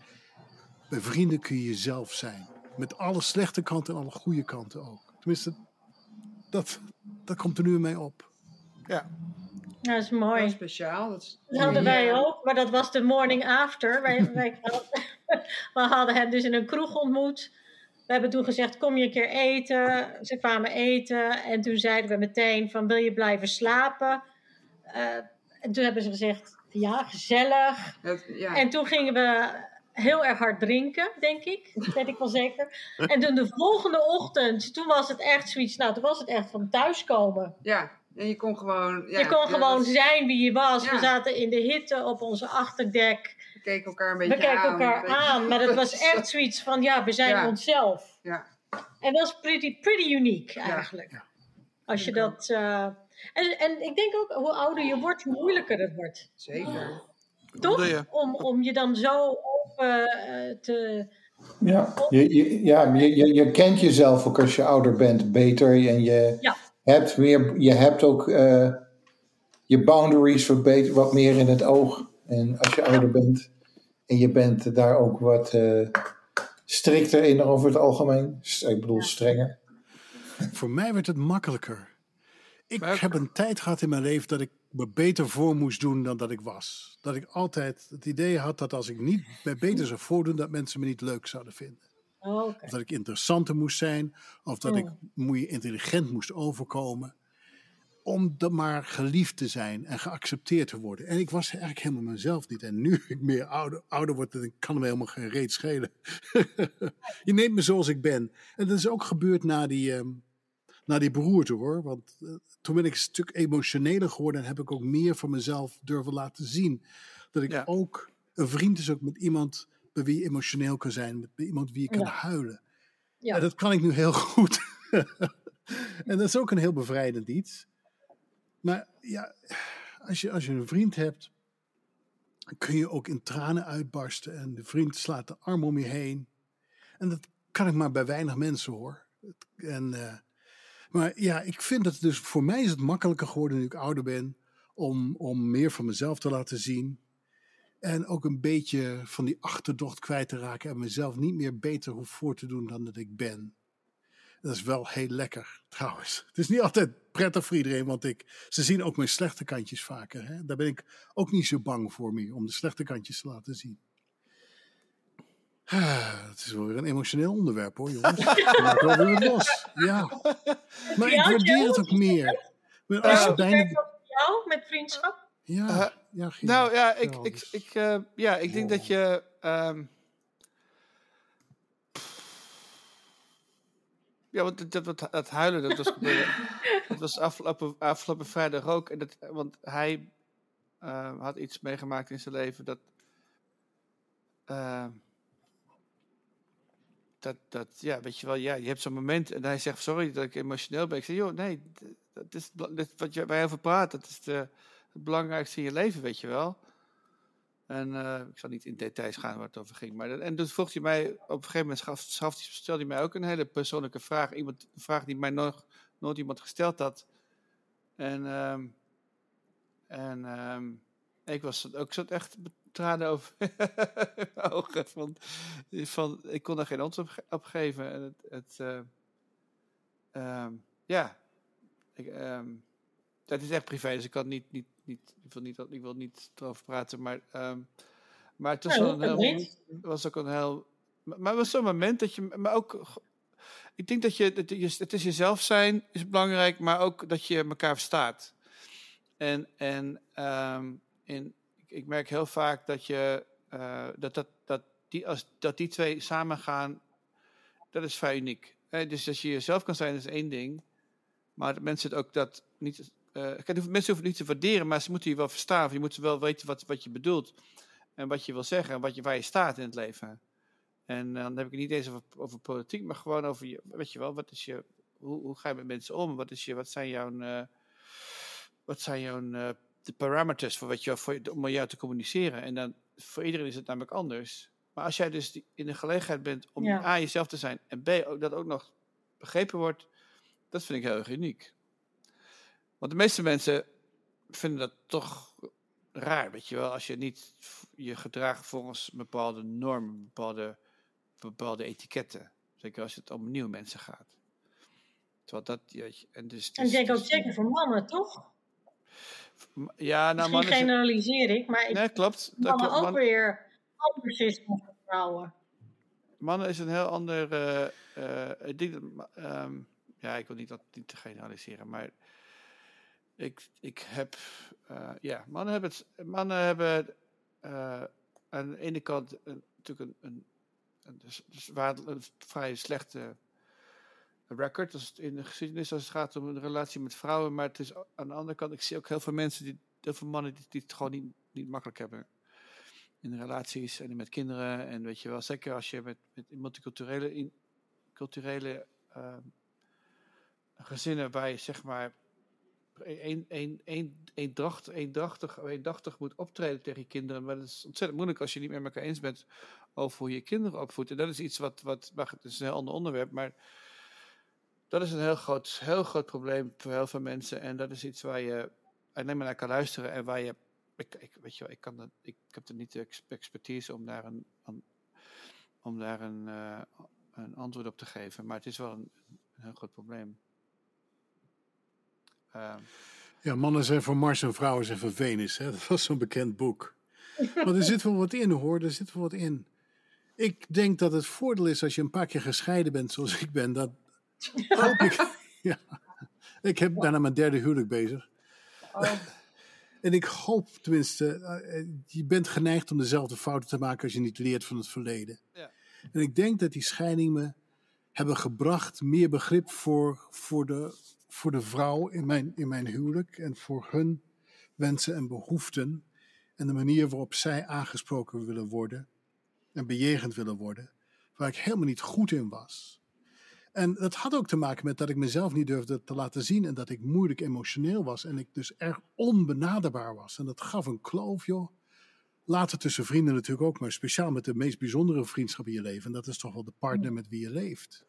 Bij vrienden kun je jezelf zijn. Met alle slechte kanten en alle goede kanten ook. Tenminste, dat, dat komt er nu mij op. Ja. Ja, dat is mooi. speciaal. Dat, is- Dat hadden wij ook, maar dat was de morning after. Wij, wij, we hadden hem dus in een kroeg ontmoet. We hebben toen gezegd, kom je een keer eten? Ze kwamen eten en toen zeiden we meteen van, wil je blijven slapen? Eh, en toen hebben ze gezegd, ja, gezellig. Ja. En toen gingen we heel erg hard drinken, denk ik. Dat weet ik wel zeker. En toen de volgende ochtend, toen was het echt zoiets, nou, toen was het echt van thuiskomen. ja, en je kon gewoon... Ja, je kon gewoon zijn wie je was. Ja. We zaten in de hitte op onze achterdek. We keken elkaar een beetje We keken aan. elkaar weet je. aan. Maar het was echt zoiets van, ja, we zijn Ja. onszelf. Ja, En dat is pretty, pretty uniek eigenlijk. Ja. Als je dat... eh, en, en ik denk ook, hoe ouder je wordt, hoe moeilijker het wordt. zeker. Toch? Om, om je dan zo open eh, te... Ja, je, je, ja je, je, je kent jezelf ook als je ouder bent beter. En je, Ja. hebt, meer, je hebt ook eh, je boundaries wat, beter, wat meer in het oog. En als je ouder bent en je bent daar ook wat eh, strikter in over het algemeen. Ik bedoel strenger. Voor mij werd het makkelijker. Ik Maar heb een tijd gehad in mijn leven dat ik me beter voor moest doen dan dat ik was. Dat ik altijd het idee had dat als ik niet me beter zou voordoen, dat mensen me niet leuk zouden vinden. Oh, oké. Of dat ik interessanter moest zijn, of dat ik Oh. moe intelligent moest overkomen. Om dan maar geliefd te zijn en geaccepteerd te worden. En ik was eigenlijk helemaal mezelf niet. En nu ik meer ouder, ouder word, dan kan me helemaal geen reet schelen. Je neemt me zoals ik ben. En dat is ook gebeurd na die, ehm, na die beroerte hoor. Want eh, toen ben ik een stuk emotioneler geworden en heb ik ook meer van mezelf durven laten zien. Dat ik Ja. ook, een vriend is ook met iemand bij wie je emotioneel kan zijn. Met iemand wie je kan Ja. huilen. Ja. En dat kan ik nu heel goed. en dat is ook een heel bevrijdend iets. Maar ja, als je, als je een vriend hebt, kun je ook in tranen uitbarsten. En de vriend slaat de arm om je heen. En dat kan ik maar bij weinig mensen hoor. En, eh, maar ja, ik vind dat dus voor mij is het makkelijker geworden nu ik ouder ben. Om, om meer van mezelf te laten zien. En ook een beetje van die achterdocht kwijt te raken. En mezelf niet meer beter hoef voor te doen dan dat ik ben. Dat is wel heel lekker trouwens. Het is niet altijd prettig voor iedereen. Want ik, ze zien ook mijn slechte kantjes vaker. Hè? Daar ben ik ook niet zo bang voor meer. Om de slechte kantjes te laten zien. Ah, Het is wel weer een emotioneel onderwerp hoor jongens. Laat wel weer wat los. Ja. Maar ik waardeer het ook meer. Maar als je Hoe bijna... jou met vriendschap? Ja, Eh, ja. Nou ja, ik, ik, eens. ik, eh, ja, ik denk dat je. ehm, ja, want dat, dat, dat, dat huilen, dat was, dat was afgelopen, afgelopen vrijdag ook. En dat, want hij eh, had iets meegemaakt in zijn leven dat. eh, dat, dat, ja, weet je wel, ja, je hebt zo'n moment en hij zegt, sorry dat ik emotioneel ben. Ik zeg, joh, nee, dat is dit, wat je over praat, dat is de, het belangrijkste in je leven, weet je wel. En eh, ik zal niet in details gaan waar het over ging. Maar, en toen vroeg hij mij, op een gegeven moment gaf, gaf, stelde hij mij ook een hele persoonlijke vraag. Iemand, een vraag die mij nog nooit iemand gesteld had. En, ehm, en ehm, ik was ook zo echt tranen over mijn ogen. Van, van, ik kon daar geen antwoord op, ge- op geven. En het, het, eh, ehm, ja, ik, het is echt privé, dus ik kan niet, niet, niet, ik wil niet, ik wil niet erover praten, maar, ehm, maar het was Ja, wel een dat heel, was ook een heel, maar het was zo'n moment dat je, maar ook, ik denk dat je, dat je, het is jezelf zijn is belangrijk, maar ook dat je elkaar verstaat. En, en, en ik, merk heel vaak dat je, eh, dat, dat, dat, die, als, dat die twee samen gaan, dat is vrij uniek. Dus als je jezelf kan zijn, is één ding. Maar dat mensen het ook dat niet. Eh kijk, mensen hoeven niet te waarderen, maar ze moeten je wel verstaan. Je moet wel weten wat, wat je bedoelt. En wat je wil zeggen. En wat je, waar je staat in het leven. En eh, dan heb ik het niet eens over, over politiek, maar gewoon over je. Weet je wel, wat is je. Hoe, hoe ga je met mensen om? Wat, is je, wat zijn jouw. eh, wat zijn jouw. de parameters voor wat je, voor, om met jou te communiceren? En dan. Voor iedereen is het namelijk anders. Maar als jij dus die- in de gelegenheid bent om Ja. A jezelf te zijn en B ook, dat ook nog begrepen wordt, dat vind ik heel erg uniek. Want de meeste mensen vinden dat toch raar, weet je wel, als je niet je gedraagt volgens bepaalde normen, bepaalde, bepaalde etiketten. Zeker als het om nieuwe mensen gaat. Terwijl dat, je, en dus, En dus- ook dus- zeker voor mannen, toch? Ja, nou Misschien mannen... generaliseer ik, maar ik Nee, klopt. Dat mannen klopt. ook weer anders is dan vrouwen. Mannen is een heel ander. eh, eh, ik denk dat ma- ehm, ja, ik wil niet dat niet te generaliseren, maar ik, ik heb. eh, ja, mannen hebben het. Mannen hebben eh, aan de ene kant natuurlijk een, een, een, s- zwaar- een vrij slechte record als het in de geschiedenis als het gaat om een relatie met vrouwen, maar het is aan de andere kant, ik zie ook heel veel mensen, die, heel veel mannen die, die het gewoon niet, niet makkelijk hebben in relaties en met kinderen. En weet je wel, zeker als je met, met multiculturele in, culturele, ehm, gezinnen je zeg maar een, een, een, moet optreden tegen je kinderen. Maar dat is ontzettend moeilijk als je niet met elkaar eens bent over hoe je kinderen opvoedt. En dat is iets wat, wat maar het is een heel ander onderwerp, maar dat is een heel groot, heel groot probleem voor heel veel mensen. En dat is iets waar je alleen maar naar kan luisteren en waar je ik, ik, weet je wel, ik, kan dat, ik, heb er niet de ex- expertise om daar een, een- om daar een, eh, een antwoord op te geven. Maar het is wel een, een heel groot probleem. Ehm, Ja, mannen zijn voor Mars en vrouwen zijn voor Venus. Hè? Dat was zo'n bekend boek. Maar er zit wel wat in hoor, er zit wel wat in. Ik denk dat het voordeel is als je een paar keer gescheiden bent zoals ik ben. Dat hoop ik. Ja. Ik heb bijna mijn derde huwelijk bezig. Oh, En ik hoop tenminste, eh, eh, je bent geneigd om dezelfde fouten te maken als je niet leert van het verleden. Ja. En ik denk dat die scheiding me hebben gebracht meer begrip voor, voor, de, voor de vrouw in mijn, in mijn huwelijk en voor hun wensen en behoeften en de manier waarop zij aangesproken willen worden en bejegend willen worden, waar ik helemaal niet goed in was. En dat had ook te maken met dat ik mezelf niet durfde te laten zien en dat ik moeilijk emotioneel was en ik dus erg onbenaderbaar was. En dat gaf een kloof, joh. Later tussen vrienden natuurlijk ook, maar speciaal met de meest bijzondere vriendschap in je leven. En dat is toch wel de partner met wie je leeft.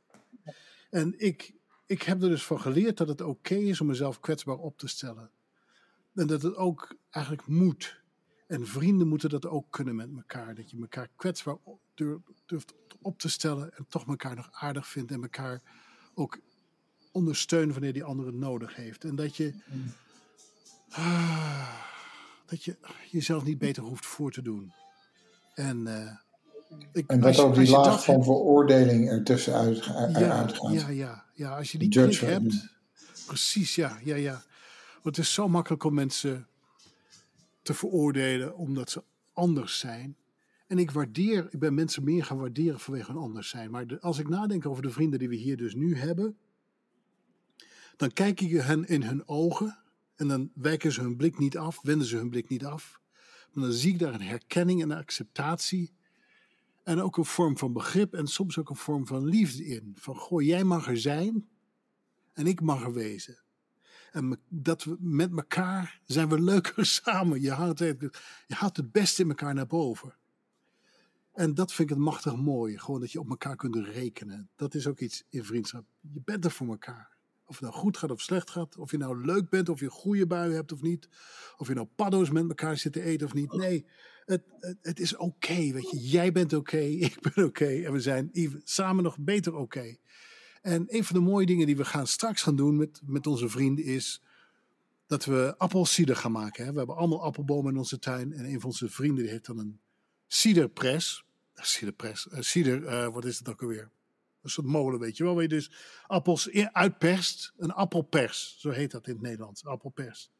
En ik, ik heb er dus van geleerd dat het oké is om mezelf kwetsbaar op te stellen. En dat het ook eigenlijk moet. En vrienden moeten dat ook kunnen met elkaar. Dat je elkaar kwetsbaar durft op te stellen en toch elkaar nog aardig vindt en elkaar ook ondersteunt wanneer die andere het nodig heeft. En dat je, ah, dat je jezelf niet beter hoeft voor te doen. En, eh, ik, En dat ook die laag van veroordeling ertussen uit, ja, eruit gaat. ja, ja, ja, als je die klik hebt. Precies, ja, ja, ja. Want het is zo makkelijk om mensen te veroordelen omdat ze anders zijn. En ik waardeer, ik ben mensen meer gaan waarderen vanwege hun anders zijn. Maar de- als ik nadenk over de vrienden die we hier dus nu hebben, dan kijk ik hen in hun ogen en dan wijken ze hun blik niet af, wenden ze hun blik niet af. Maar dan zie ik daar een herkenning en een acceptatie en ook een vorm van begrip en soms ook een vorm van liefde in. Van, goh, jij mag er zijn en ik mag er wezen. En dat we met elkaar zijn we leuker samen. Je haalt het, je haalt het beste in elkaar naar boven. En dat vind ik het machtig mooi. Gewoon dat je op elkaar kunt rekenen. Dat is ook iets in vriendschap. Je bent er voor elkaar. Of het nou goed gaat of slecht gaat. Of je nou leuk bent of je goede bui hebt of niet. Of je nou paddo's met elkaar zit te eten of niet. Nee, het, het, is oké. weet je, jij bent oké, ik ben oké. en we zijn samen nog beter oké. En een van de mooie dingen die we gaan straks gaan doen met, met onze vrienden is dat we appelsieder gaan maken. Hè. We hebben allemaal appelbomen in onze tuin. En een van onze vrienden heeft dan een ciderpres. Ciderpres. Uh, cider, uh, wat is het ook alweer? Een soort molen, weet je wel. Waar je dus appels uitperst. Een appelpers, zo heet dat in het Nederlands. Appelpers.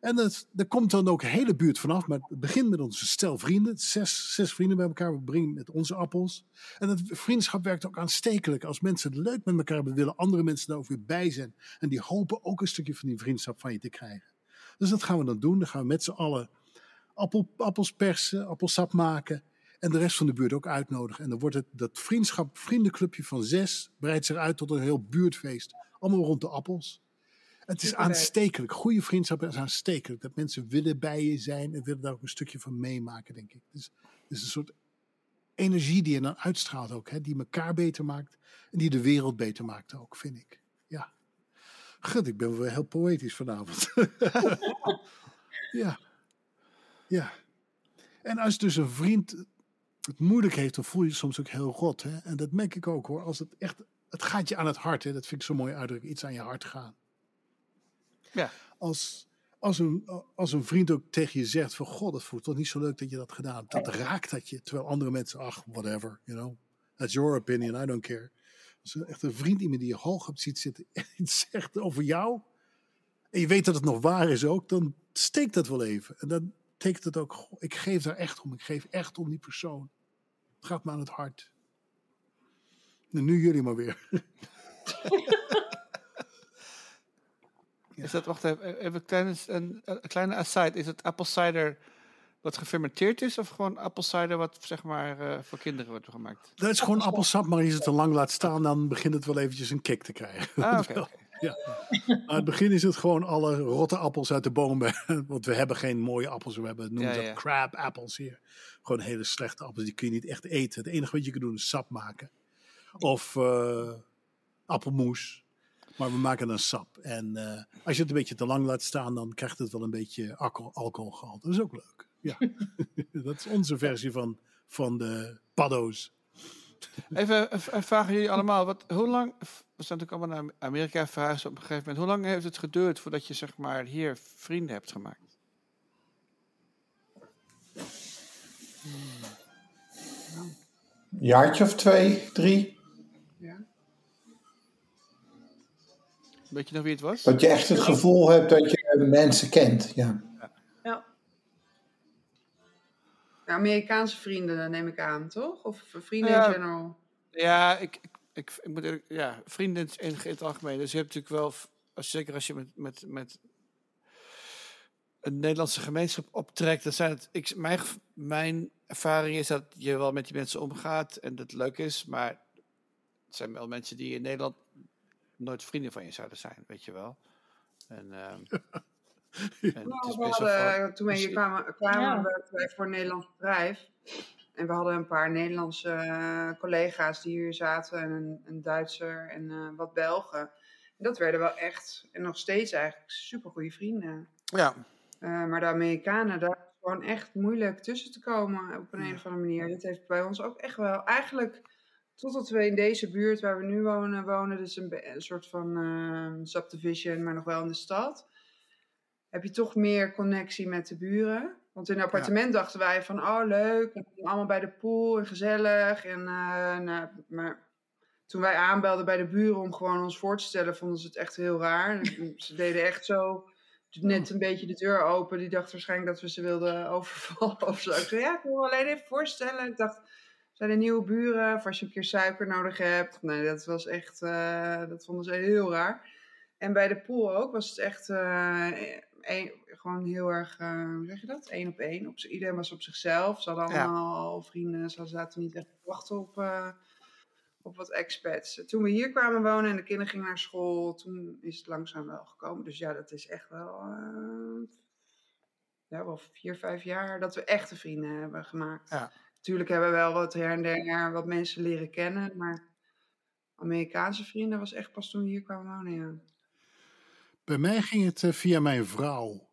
En dat, er komt dan ook een hele buurt vanaf. Maar het begint met onze stel vrienden. Zes, zes vrienden bij elkaar. We brengen met onze appels. En dat vriendschap werkt ook aanstekelijk. Als mensen het leuk met elkaar hebben, willen andere mensen daar ook weer bij zijn. En die hopen ook een stukje van die vriendschap van je te krijgen. Dus dat gaan we dan doen. Dan gaan we met z'n allen appel, appels persen, appelsap maken. En de rest van de buurt ook uitnodigen. En dan wordt het dat vriendschap, vriendenclubje van zes, breidt zich uit tot een heel buurtfeest. Allemaal rond de appels. Het is aanstekelijk. Goede vriendschap is aanstekelijk. Dat mensen willen bij je zijn en willen daar ook een stukje van meemaken, denk ik. Dus het is een soort energie die je dan uitstraalt ook. Hè? Die elkaar beter maakt en die de wereld beter maakt ook, vind ik. Ja. Goed, ik ben wel heel poëtisch vanavond. ja. Ja. En als dus een vriend het moeilijk heeft, dan voel je je soms ook heel rot. Hè? En dat merk ik ook hoor. Als het echt, het gaat je aan het hart. Hè? Dat vind ik zo mooi uitdruk. Iets aan je hart gaan. Ja. Als, als, een, als een vriend ook tegen je zegt van, god, dat voelt toch niet zo leuk dat je dat gedaan hebt. Dat raakt dat je. Terwijl andere mensen, ach, whatever, you know. That's your opinion, I don't care. Als een, echt een vriend, iemand die je hoog op ziet zitten en iets zegt over jou. En je weet dat het nog waar is ook, dan steekt dat wel even. En dan betekent het ook, goh, ik geef daar echt om. Ik geef echt om die persoon. Het gaat me aan het hart. En nu jullie maar weer. Is dat, wacht even, even kleine, een, een, kleine aside. Is het apple cider wat gefermenteerd is of gewoon appelcider wat zeg maar uh, voor kinderen wordt gemaakt? Dat is gewoon appelsap, maar als je het te lang laat staan, dan begint het wel eventjes een kick te krijgen. Ah. Okay, ja. Maar het begin is het gewoon alle rotte appels uit de boom. Want we hebben geen mooie appels. We hebben, noemen ja, dat ja. crab appels hier. Gewoon hele slechte appels. Die kun je niet echt eten. Het enige wat je kan doen is sap maken. Of uh, appelmoes. Maar we maken dan sap. En uh, als je het een beetje te lang laat staan, dan krijgt het wel een beetje alcohol, alcoholgehalte. Dat is ook leuk. Ja. dat is onze versie van, van de paddo's. Even een vraag aan jullie allemaal. Wat, hoe lang, we zijn natuurlijk allemaal naar Amerika verhuisd op een gegeven moment. Hoe lang heeft het geduurd voordat je zeg maar hier vrienden hebt gemaakt? Jaartje of twee, drie. Weet je nog wie het was? Dat je echt het gevoel hebt dat je mensen kent, ja. Ja. Amerikaanse vrienden, neem ik aan, toch? Of vrienden Ja. in general? Ja, ik, ik, ik, ik moet eerlijk, ja, vrienden in, in het algemeen. Dus je hebt natuurlijk wel, als, zeker als je met, met, met een Nederlandse gemeenschap optrekt, dan zijn het, ik, mijn, mijn ervaring is dat je wel met die mensen omgaat en dat het leuk is, maar het zijn wel mensen die in Nederland nooit vrienden van je zouden zijn, weet je wel. En, ehm, en Nou, we hadden, voor- toen we hier kwamen, kwamen Ja. wij voor een Nederlands bedrijf. En we hadden een paar Nederlandse eh, collega's die hier zaten. En een, een Duitser en eh, wat Belgen. En dat werden wel echt, en nog steeds eigenlijk, supergoeie vrienden. Ja, Eh, maar de Amerikanen, daar is gewoon echt moeilijk tussen te komen op een, een of andere manier. Dat heeft bij ons ook echt wel, eigenlijk totdat we in deze buurt waar we nu wonen, wonen, dus een, soort van eh, subdivision, maar nog wel in de stad, heb je toch meer connectie met de buren. Want in een appartement dachten wij van, oh leuk, allemaal bij de pool en gezellig. En, eh, nou, maar toen wij aanbelden bij de buren om gewoon ons voor te stellen, vonden ze het echt heel raar. Ze deden echt zo net een beetje de deur open. Die dacht waarschijnlijk dat we ze wilden overvallen of zo. Ik zei, ja, ik wil me alleen even voorstellen. Ik dacht, zijn er nieuwe buren? Of als je een keer suiker nodig hebt. Nee, dat was echt, eh, dat vonden ze heel raar. En bij de pool ook was het echt eh, een- gewoon heel erg, eh, hoe zeg je dat? Eén op één. Op, iedereen was op zichzelf. Ze hadden allemaal al vrienden. Ze zaten niet echt te wachten op, op wat expats. Toen we hier kwamen wonen en de kinderen gingen naar school, toen is het langzaam wel gekomen. Dus ja, dat is echt wel, ja, wel vier, vijf jaar dat we echte vrienden hebben gemaakt. Ja. Natuurlijk hebben we wel wat her en der wat mensen leren kennen, maar Amerikaanse vrienden was echt pas toen we hier kwamen wonen, ja. Bij mij ging het eh, via mijn vrouw.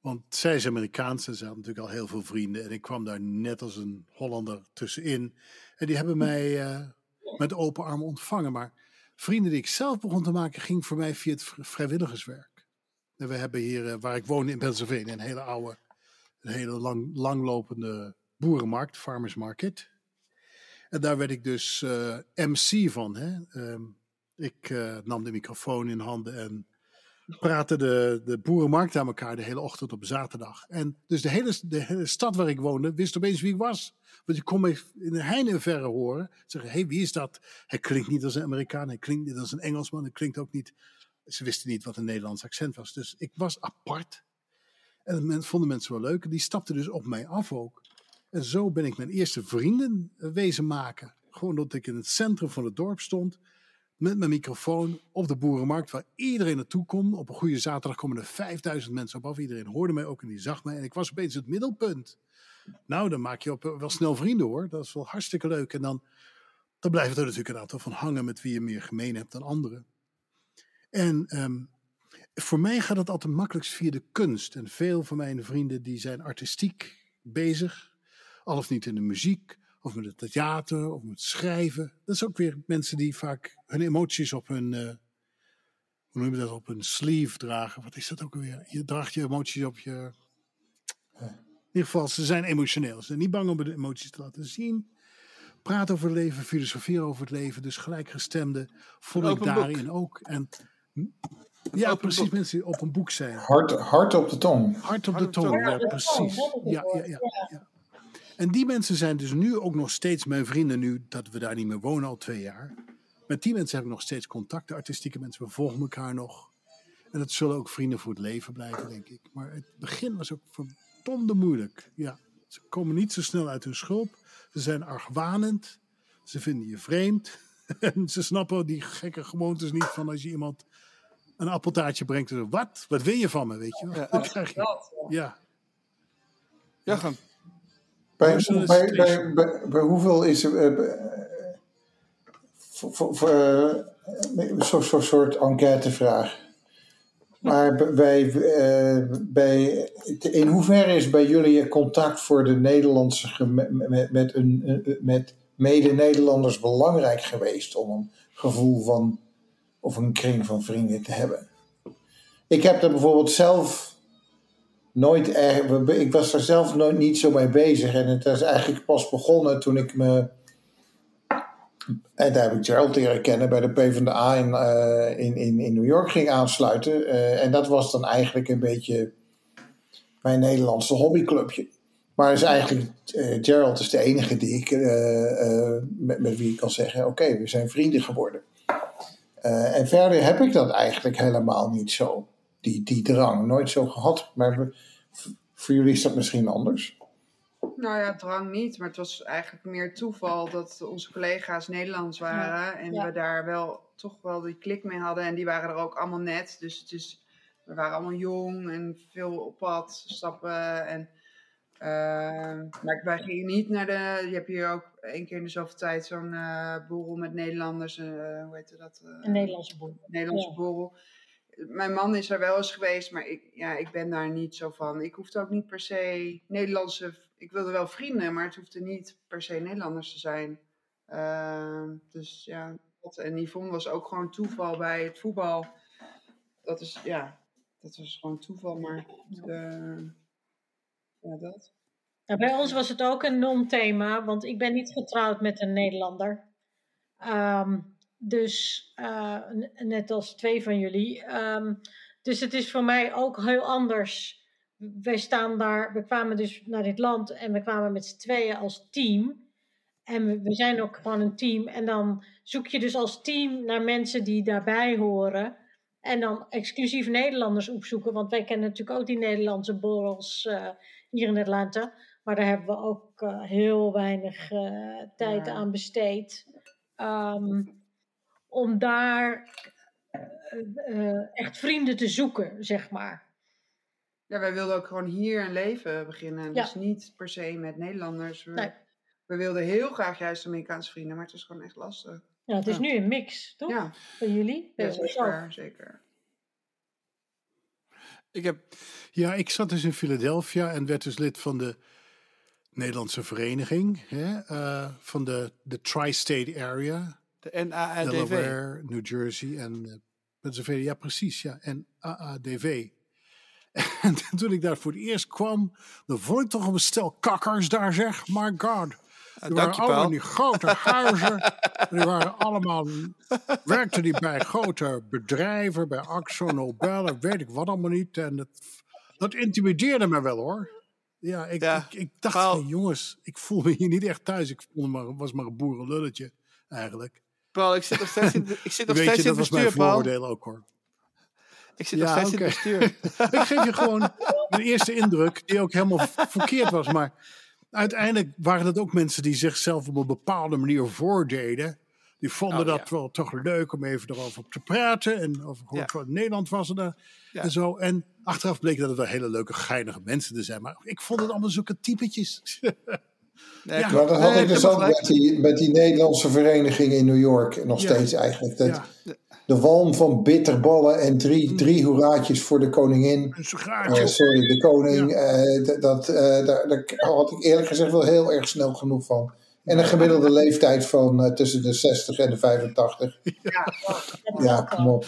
Want zij is Amerikaans en ze had natuurlijk al heel veel vrienden. En ik kwam daar net als een Hollander tussenin. En die hebben mij eh, met open armen ontvangen. Maar vrienden die ik zelf begon te maken, ging voor mij via het vrijwilligerswerk. En we hebben hier, eh, waar ik woon in Pennsylvania, een hele oude, een hele lang, langlopende boerenmarkt, farmers market. En daar werd ik dus uh, MC van. Hè? Ehm, ik uh, nam de microfoon in handen en praatte de, de boerenmarkt aan elkaar de hele ochtend op zaterdag. En dus de hele, de hele stad waar ik woonde wist opeens wie ik was. Want je kon me in de heine verre horen. Zeggen, hé, hey, wie is dat? Hij klinkt niet als een Amerikaan, hij klinkt niet als een Engelsman, hij klinkt ook niet... Ze wisten niet wat een Nederlands accent was. Dus ik was apart. En dat vonden mensen wel leuk. En die stapten dus op mij af ook. En zo ben ik mijn eerste vrienden eh, wezen maken. Gewoon dat ik in het centrum van het dorp stond. Met mijn microfoon op de boerenmarkt, waar iedereen naartoe kon. Op een goede zaterdag komen er 5000 mensen op af. Iedereen hoorde mij ook en die zag mij. En ik was opeens het middelpunt. Nou, dan maak je op, wel snel vrienden hoor. Dat is wel hartstikke leuk. En dan, dan blijven er natuurlijk een aantal van hangen met wie je meer gemeen hebt dan anderen. En um, voor mij gaat het altijd makkelijkst via de kunst. En veel van mijn vrienden die zijn artistiek bezig. Al of niet in de muziek, of met het theater, of met schrijven. Dat is ook weer mensen die vaak hun emoties op hun, uh, hoe noem je dat, op hun sleeve dragen. Wat is dat ook weer? Je draagt je emoties op je... In ieder geval, ze zijn emotioneel. Ze zijn niet bang om de emoties te laten zien. Praat over het leven, filosoferen over het leven. Dus gelijkgestemde voel ik daarin boek. ook. En ja, precies. Boek. Mensen die op een boek zijn. Hart, hart op de tong. Hart op de tong, ja, precies. Ja, ja, ja, ja. En die mensen zijn dus nu ook nog steeds mijn vrienden, nu dat we daar niet meer wonen al twee jaar. Met die mensen heb ik nog steeds contact. De artistieke mensen, we volgen elkaar nog. En dat zullen ook vrienden voor het leven blijven, denk ik. Maar het begin was ook verdomde moeilijk. Ja, ze komen niet zo snel uit hun schulp. Ze zijn argwanend. Ze vinden je vreemd. en ze snappen die gekke gewoontes niet van als je iemand een appeltaartje brengt. En wat? Wat wil je van me, weet je wel? Ja, krijg je. Ja. Ja, gaan. Bij, bij, bij, bij, hoeveel is er... Voor, voor, uh, zo'n zo soort enquêtevraag. Maar bij, uh, bij, in hoeverre is bij jullie contact voor de Nederlandse met, met, een, met mede-Nederlanders belangrijk geweest om een gevoel van of een kring van vrienden te hebben? Ik heb er bijvoorbeeld zelf nooit. Ik was er zelf nooit niet zo mee bezig. En het is eigenlijk pas begonnen toen ik me. En daar heb ik Gerald leren kennen bij de PvdA in, uh, in, in, in New York ging aansluiten. Uh, en dat was dan eigenlijk een beetje mijn Nederlandse hobbyclubje. Maar is eigenlijk, uh, Gerald is de enige die ik, met, met wie ik kan zeggen: oké, we zijn vrienden geworden. en verder heb ik dat eigenlijk helemaal niet zo die, die drang nooit zo gehad. Maar voor jullie is dat misschien anders? Nou ja, drang niet, maar het was eigenlijk meer toeval dat onze collega's Nederlands waren. en we daar wel toch wel die klik mee hadden. En die waren er ook allemaal net. Dus het is, we waren allemaal jong en veel op pad stappen. En, uh, maar wij gingen niet naar de. Je hebt hier ook één keer in de zoveel tijd zo'n uh, borrel met Nederlanders. Uh, hoe heet dat? een Nederlandse borrel. Nederlandse ja. borrel mijn man is er wel eens geweest, maar ik, ja, ik ben daar niet zo van. Ik hoefde ook niet per se Nederlandse. Ik wilde wel vrienden, maar het hoefde niet per se Nederlanders te zijn. Uh, dus ja, en Yvonne was ook gewoon toeval bij het voetbal. Dat is, ja, dat was gewoon toeval, maar ja, dat. Bij ons was het ook een non-thema, want ik ben niet getrouwd met een Nederlander. Um, dus uh, net als twee van jullie. Um, dus het is voor mij ook heel anders. Wij staan daar, we kwamen dus naar dit land en we kwamen met z'n tweeën als team. En we, we, zijn ook gewoon een team. En dan zoek je dus als team naar mensen die daarbij horen. En dan exclusief Nederlanders opzoeken. Want wij kennen natuurlijk ook die Nederlandse borrels uh, hier in Atlanta. Maar daar hebben we ook uh, heel weinig tijd ja. aan besteed. Um, om daar uh, echt vrienden te zoeken, zeg maar. Ja, wij wilden ook gewoon hier een leven beginnen. Ja. Dus niet per se met Nederlanders. We, nee. we, wilden heel graag juist Amerikaanse vrienden, maar het is gewoon echt lastig. Ja, het is ja. nu een mix, toch? Ja. Bij jullie? Ja, zeker, zeker. Ik heb, ja, ik zat dus in Philadelphia en werd dus lid van de Nederlandse vereniging. Hè, uh, van de, de Tri-State Area. De NAADV. Delaware, New Jersey en uh, Pennsylvania. Ja, precies. Ja. En AADV. En toen ik daar voor het eerst kwam, dan vond ik toch een stel kakkers daar zeg. My god. Die waren allemaal die grote huizen. die waren allemaal, werkten die bij grote bedrijven, bij Axo Nobel en weet ik wat allemaal niet. En dat, dat intimideerde me wel hoor. Ja, ik, ik, ik, dacht, Paul, jongens, ik voel me hier niet echt thuis. Ik voelde maar, was maar een boerenlulletje eigenlijk. Paul, ik zit nog steeds in, ik zit nog steeds je, in het bestuur, dat was mijn vooroordeel ook hoor. Ik zit nog steeds in het bestuur. ik geef je gewoon een eerste indruk die ook helemaal verkeerd was. Maar uiteindelijk waren dat ook mensen die zichzelf op een bepaalde manier voordeden. Die vonden oh, dat wel toch leuk om even erover te praten. En over hoe ja. Nederland was er en zo. En achteraf bleek dat het wel hele leuke, geinige mensen te zijn. Maar ik vond het allemaal zulke typetjes. Nee, ja, maar dat had ik dus ook met die, met die Nederlandse vereniging in New York nog steeds eigenlijk. Dat, De walm van bitterballen en drie, mm. drie hoeraatjes voor de koningin. Uh, sorry, de koning. Uh, dat, uh, daar, daar, had ik eerlijk gezegd wel heel erg snel genoeg van. En een gemiddelde leeftijd van tussen de 60 en de 85. Ja, ja kom op.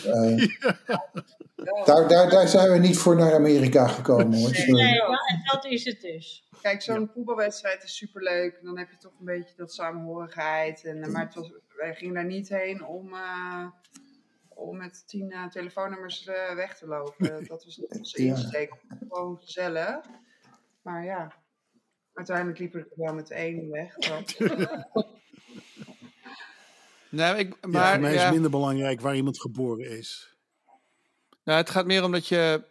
Daar, daar, daar zijn we niet voor naar Amerika gekomen hoor. Nee, maar dat is het dus. Kijk, zo'n voetbalwedstrijd is superleuk. Dan heb je toch een beetje dat samenhorigheid. En, eh, maar het was, wij gingen daar niet heen om, uh, om met tien uh, telefoonnummers uh, weg te lopen. Dat was niet onze insteek. Gewoon gezellig. Maar ja, uiteindelijk liep ik wel met één weg. nee, ik, maar, ja, voor mij is het minder belangrijk waar iemand geboren is. Nou, het gaat meer om dat je.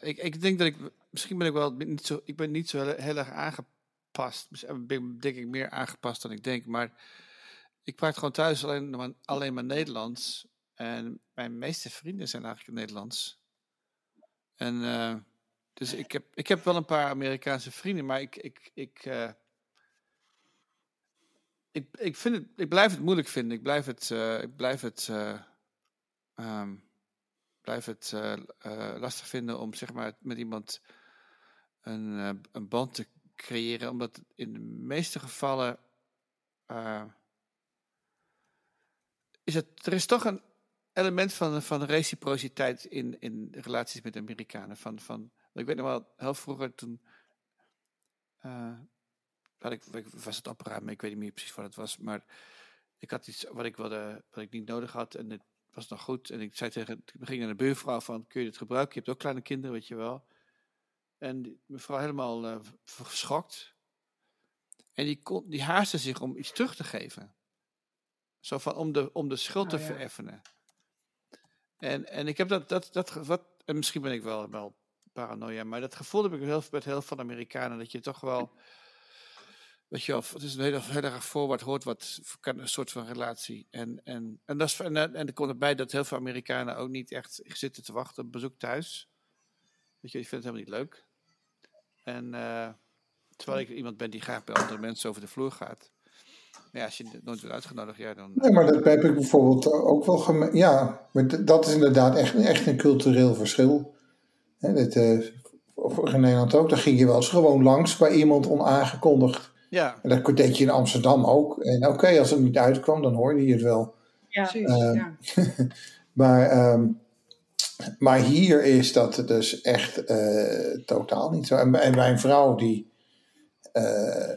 ik, ik denk dat ik misschien ben ik wel niet zo, ik ben niet zo heel, erg aangepast. Ben denk ik meer aangepast dan ik denk. Maar ik praat gewoon thuis alleen, maar, alleen maar Nederlands. En mijn meeste vrienden zijn eigenlijk Nederlands. En uh, dus ik heb, ik heb wel een paar Amerikaanse vrienden, maar ik, ik, ik, uh, ik, ik, vind het, ik blijf het moeilijk vinden. Ik blijf het, uh, ik blijf het um, blijf het lastig vinden om zeg maar met iemand een, uh, een band te creëren, omdat in de meeste gevallen is het, er is toch een element van, van reciprociteit in, in relaties met Amerikanen. Van, van, ik weet nog wel, heel vroeger toen had ik, was het opruimen, ik weet niet meer precies wat het was, maar ik had iets wat ik, wilde, wat ik niet nodig had en het was nog goed. En ik zei tegen, ik ging naar de buurvrouw van, kun je dit gebruiken? Je hebt ook kleine kinderen, weet je wel. En mevrouw helemaal uh, geschokt. En die, kon, die haastte zich om iets terug te geven. Zo van, om de, om de schuld oh, te ja. vereffenen. En, en ik heb dat, dat, dat wat, en misschien ben ik wel, wel paranoia, maar dat gevoel heb ik heel, met heel veel Amerikanen, dat je toch wel Weet je of het is een heel, heel erg voorwaarts hoort wat een soort van relatie. En, en, en, dat is, en, en er komt erbij dat heel veel Amerikanen ook niet echt zitten te wachten op bezoek thuis. Weet je, die vinden het helemaal niet leuk. En uh, terwijl ik iemand ben die graag bij andere mensen over de vloer gaat. Maar ja, als je nooit wordt uitgenodigd, ja, dan... Nee, maar dat heb ik bijvoorbeeld ook wel gemerkt. Ja, maar dat is inderdaad echt, echt een cultureel verschil. Hè, dit, uh, in Nederland ook, daar ging je wel eens gewoon langs bij iemand onaangekondigd. Ja. En dat deed je in Amsterdam ook. En oké, als het niet uitkwam, dan hoorde je het wel. Ja, precies. Uh, ja. maar, um, maar hier is dat dus echt uh, totaal niet zo. En, mijn vrouw, die uh,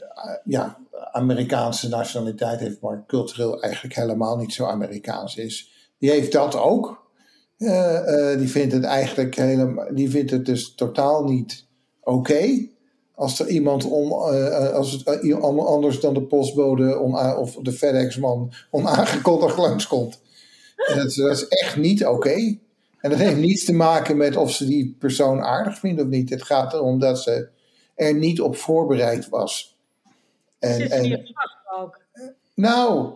ja, Amerikaanse nationaliteit heeft, maar cultureel eigenlijk helemaal niet zo Amerikaans is, die heeft dat ook. die vindt het eigenlijk helemaal, die vindt het dus totaal niet oké. Als er iemand om, als het anders dan de postbode of de FedEx-man onaangekondigd langskomt. En dat, dat is echt niet oké. En dat heeft niets te maken met of ze die persoon aardig vinden of niet. Het gaat erom dat ze er niet op voorbereid was. En, Zit en, ook? Nou,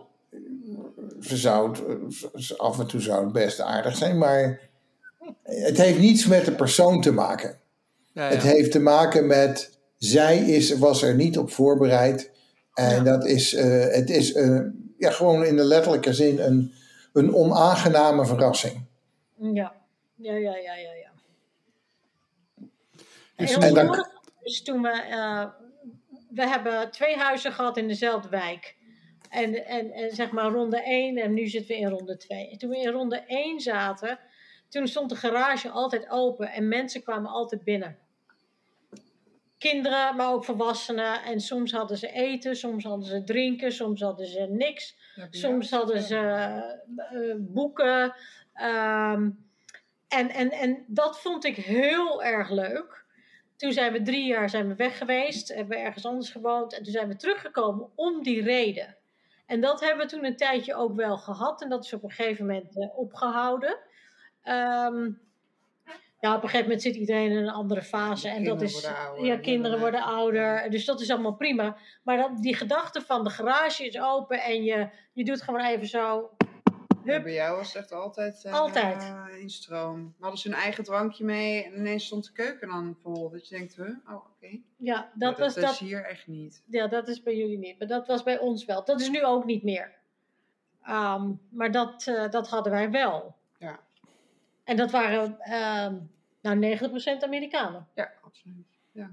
ze zou, af en toe zou het best aardig zijn, maar het heeft niets met de persoon te maken. Ja, ja. Het heeft te maken met zij is, was er niet op voorbereid. En ja. dat is, uh, het is uh, ja, gewoon in de letterlijke zin een, een onaangename verrassing. Ja, ja, ja, ja, ja. ja. En, en dan, dus toen we, uh, we hebben twee huizen gehad in dezelfde wijk. En, en, en zeg maar ronde 1 en nu zitten we in ronde 2. En toen we in ronde 1 zaten, toen stond de garage altijd open en mensen kwamen altijd binnen. Kinderen, maar ook volwassenen. En soms hadden ze eten, soms hadden ze drinken, soms hadden ze niks. Ja, Soms hadden ze eh, boeken. Ehm, en, en, en dat vond ik heel erg leuk. Toen zijn we drie jaar zijn we weg geweest, hebben we ergens anders gewoond. En toen zijn we teruggekomen om die reden. En dat hebben we toen een tijdje ook wel gehad. En dat is op een gegeven moment eh, opgehouden. Ehm, ja, op een gegeven moment zit iedereen in een andere fase. En dat Kinderen is, worden ouder. ja, kinderen worden ouder. Dus dat is allemaal prima. Maar dat, die gedachte van de garage is open en je, je doet gewoon even zo. Hup, bij jou was het echt altijd, eh, Altijd. in stroom. Hadden ze hun eigen drankje mee en ineens stond de keuken dan vol. Dat je denkt, huh? oh oké. ja, dat, Maar was dat dat. is hier echt niet. Ja, dat is bij jullie niet. Maar dat was bij ons wel. Dat is nu ook niet meer. Ehm, maar dat, eh, dat hadden wij wel. Ja. En dat waren ehm nou 90% Amerikanen. Ja, absoluut. Ja.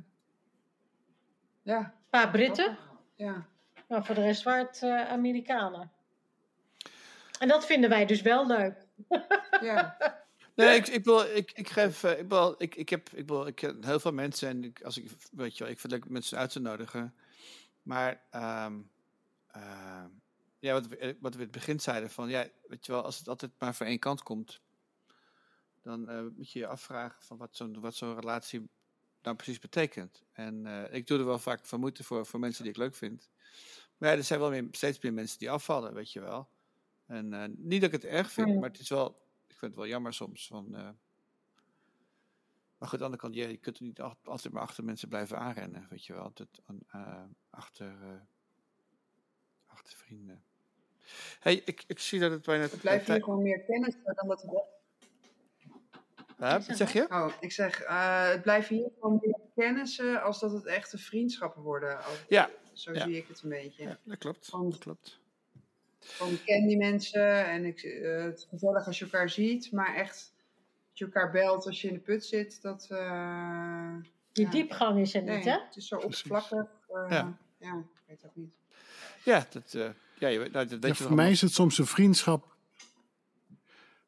Ja. Een paar Britten. Ja. maar voor de rest waren het eh, Amerikanen. En dat vinden wij dus wel leuk. ja. Nee, ik, ik, wil, ik, ik geef, eh, ik, wil, ik, ik heb, ik wil, ik ken heel veel mensen en ik, als ik, weet je wel, ik vind het leuk mensen uit te nodigen. Maar, ehm, ehm, ja, wat we, eh, wat we in het begin zeiden van, ja, weet je wel, als het altijd maar van één kant komt, dan eh, moet je je afvragen van wat zo'n, wat zo'n relatie nou precies betekent. En eh, ik doe er wel vaak van moeite voor, voor mensen die ik leuk vind. Maar ja, er zijn wel meer, steeds meer mensen die afvallen, weet je wel. En eh, niet dat ik het erg vind, maar het is wel, ik vind het wel jammer soms. Van, eh, maar goed, aan de andere kant, ja, je kunt er niet altijd maar achter mensen blijven aanrennen, weet je wel. Altijd aan- eh, achter, eh, achter vrienden. hey, ik, ik zie dat het bijna... Het blijft hier gewoon meer kennis dan dat we... Hè, wat zeg je? Oh, ik zeg, eh, het blijven hier gewoon meer kennissen als dat het echte vriendschappen worden. Ook. Ja. Zo Ja. zie ik het een beetje. Ja, dat klopt. Van- Dat klopt. Gewoon, ik ken die mensen en ik, eh, het is gezellig als je elkaar ziet, maar echt dat je elkaar belt als je in de put zit, dat... eh, Die Ja. diepgang is er nee, niet, hè? het is zo oppervlakkig. eh, Ja. ja. ik weet ook niet. Ja, dat, eh, ja, je nou, dat weet Ja, je voor wel. mij is het soms een vriendschap.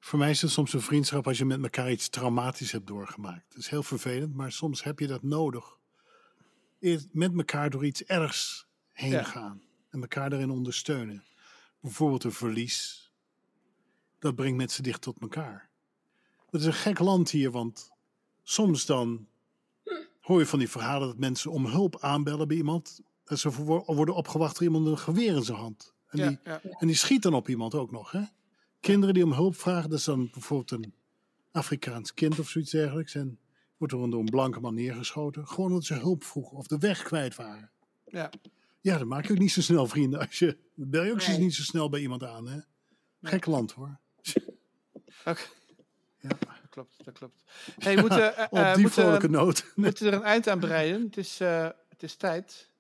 Voor mij is het soms een vriendschap als je met elkaar iets traumatisch hebt doorgemaakt. Dat is heel vervelend, maar soms heb je dat nodig. Met elkaar door iets ergs heen Ja. gaan en elkaar daarin ondersteunen. Bijvoorbeeld een verlies. Dat brengt mensen dicht tot elkaar. Dat is een gek land hier, want soms dan hoor je van die verhalen dat mensen om hulp aanbellen bij iemand. Dat ze worden opgewacht door iemand met een geweer in zijn hand. En Ja, die, ja. en die schiet dan op iemand ook nog. Hè? Kinderen die om hulp vragen, dat is dan bijvoorbeeld een Afrikaans kind of zoiets dergelijks. En wordt er door een blanke man neergeschoten. Gewoon omdat ze hulp vroegen of de weg kwijt waren. Ja. Ja, dan maak je ook niet zo snel vrienden. Als je, dan bel je ook Nee. niet zo snel bij iemand aan. Hè? Gek land hoor. Oké. Ja. Dat klopt, dat klopt. Hey, we moeten, eh, Op eh, die moeten, vrolijke noot. we moeten er een eind aan breiden. Het is, eh, het is tijd.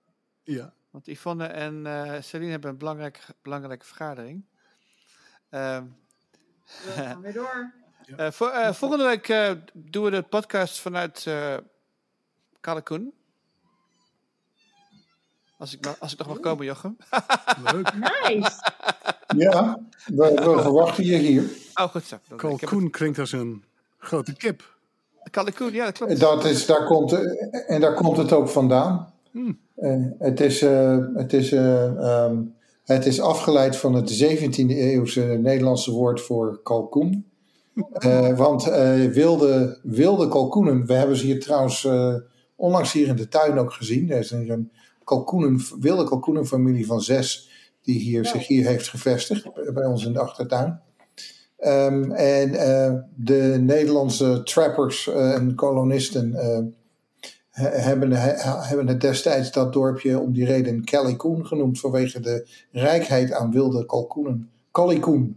ja. Want Yvonne en eh Celine hebben een belangrijke, belangrijke vergadering. Ehm, We gaan weer door. eh, voor, eh, volgende week eh, doen we de podcast vanuit eh Kalikoen. Als ik, nog- als ik nog mag komen, Jochem. Leuk. Nice. Ja, we, we verwachten je hier. Oh, goed zo. Dan- ik heb Kalkoen klinkt als een grote kip. Kalikoen, ja, dat klopt. Dat is, daar komt, en daar komt het ook vandaan. Hmm. Eh, het, is, eh, het, is, eh, ehm, het is afgeleid van het 17e eeuwse Nederlandse woord voor kalkoen. Eh, want eh, wilde, wilde kalkoenen, we hebben ze hier trouwens eh, onlangs hier in de tuin ook gezien. Er is een, een kalkoenen, wilde kalkoenenfamilie van zes die hier, zich hier heeft gevestigd, bij- ons in de achtertuin. Ehm, en eh, de Nederlandse trappers eh, en kolonisten eh, he- hebben, he- hebben het destijds dat dorpje om die reden Kalikoen genoemd vanwege de rijkheid aan wilde kalkoenen. Kalikoen.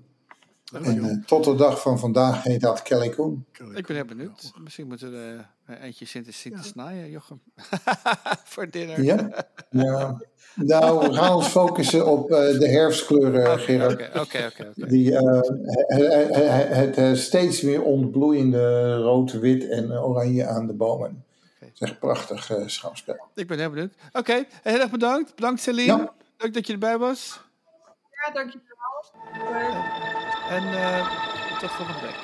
En eh, tot de dag van vandaag heet dat Kalikoen. Ik ben heel benieuwd. Misschien moeten we uh, eentje Ja. snijden, Jochem. Voor dinner. Ja? ja. Nou, we gaan ons focussen op eh, de herfstkleuren, Gerard. oké, oké, oké, oké. Die, eh, het, eh, steeds meer ontbloeiende rood, wit en oranje aan de bomen. Het is echt prachtig eh, schouwspel. Ik ben heel benieuwd. Oké, heel erg bedankt. Bedankt Celine. Ja. Leuk dat je erbij was. Ja, dankjewel. En uh, tot volgende week.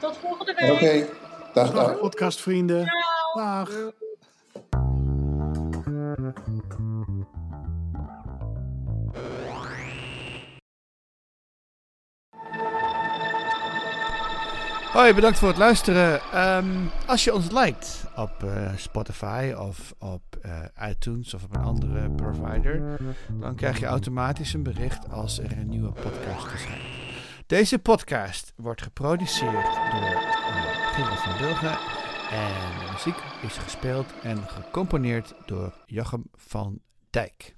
Tot volgende week. Oké. Okay. Dag, dag. dag. Podcastvrienden. Dag. Hoi, bedankt voor het luisteren. Um, als je ons liked op uh, Spotify of op uh, iTunes of op een andere provider, dan krijg je automatisch een bericht als er een nieuwe podcast verschijnt. Deze podcast wordt geproduceerd door uh, van Bilgen en de muziek is gespeeld en gecomponeerd door Jochem van Dijk.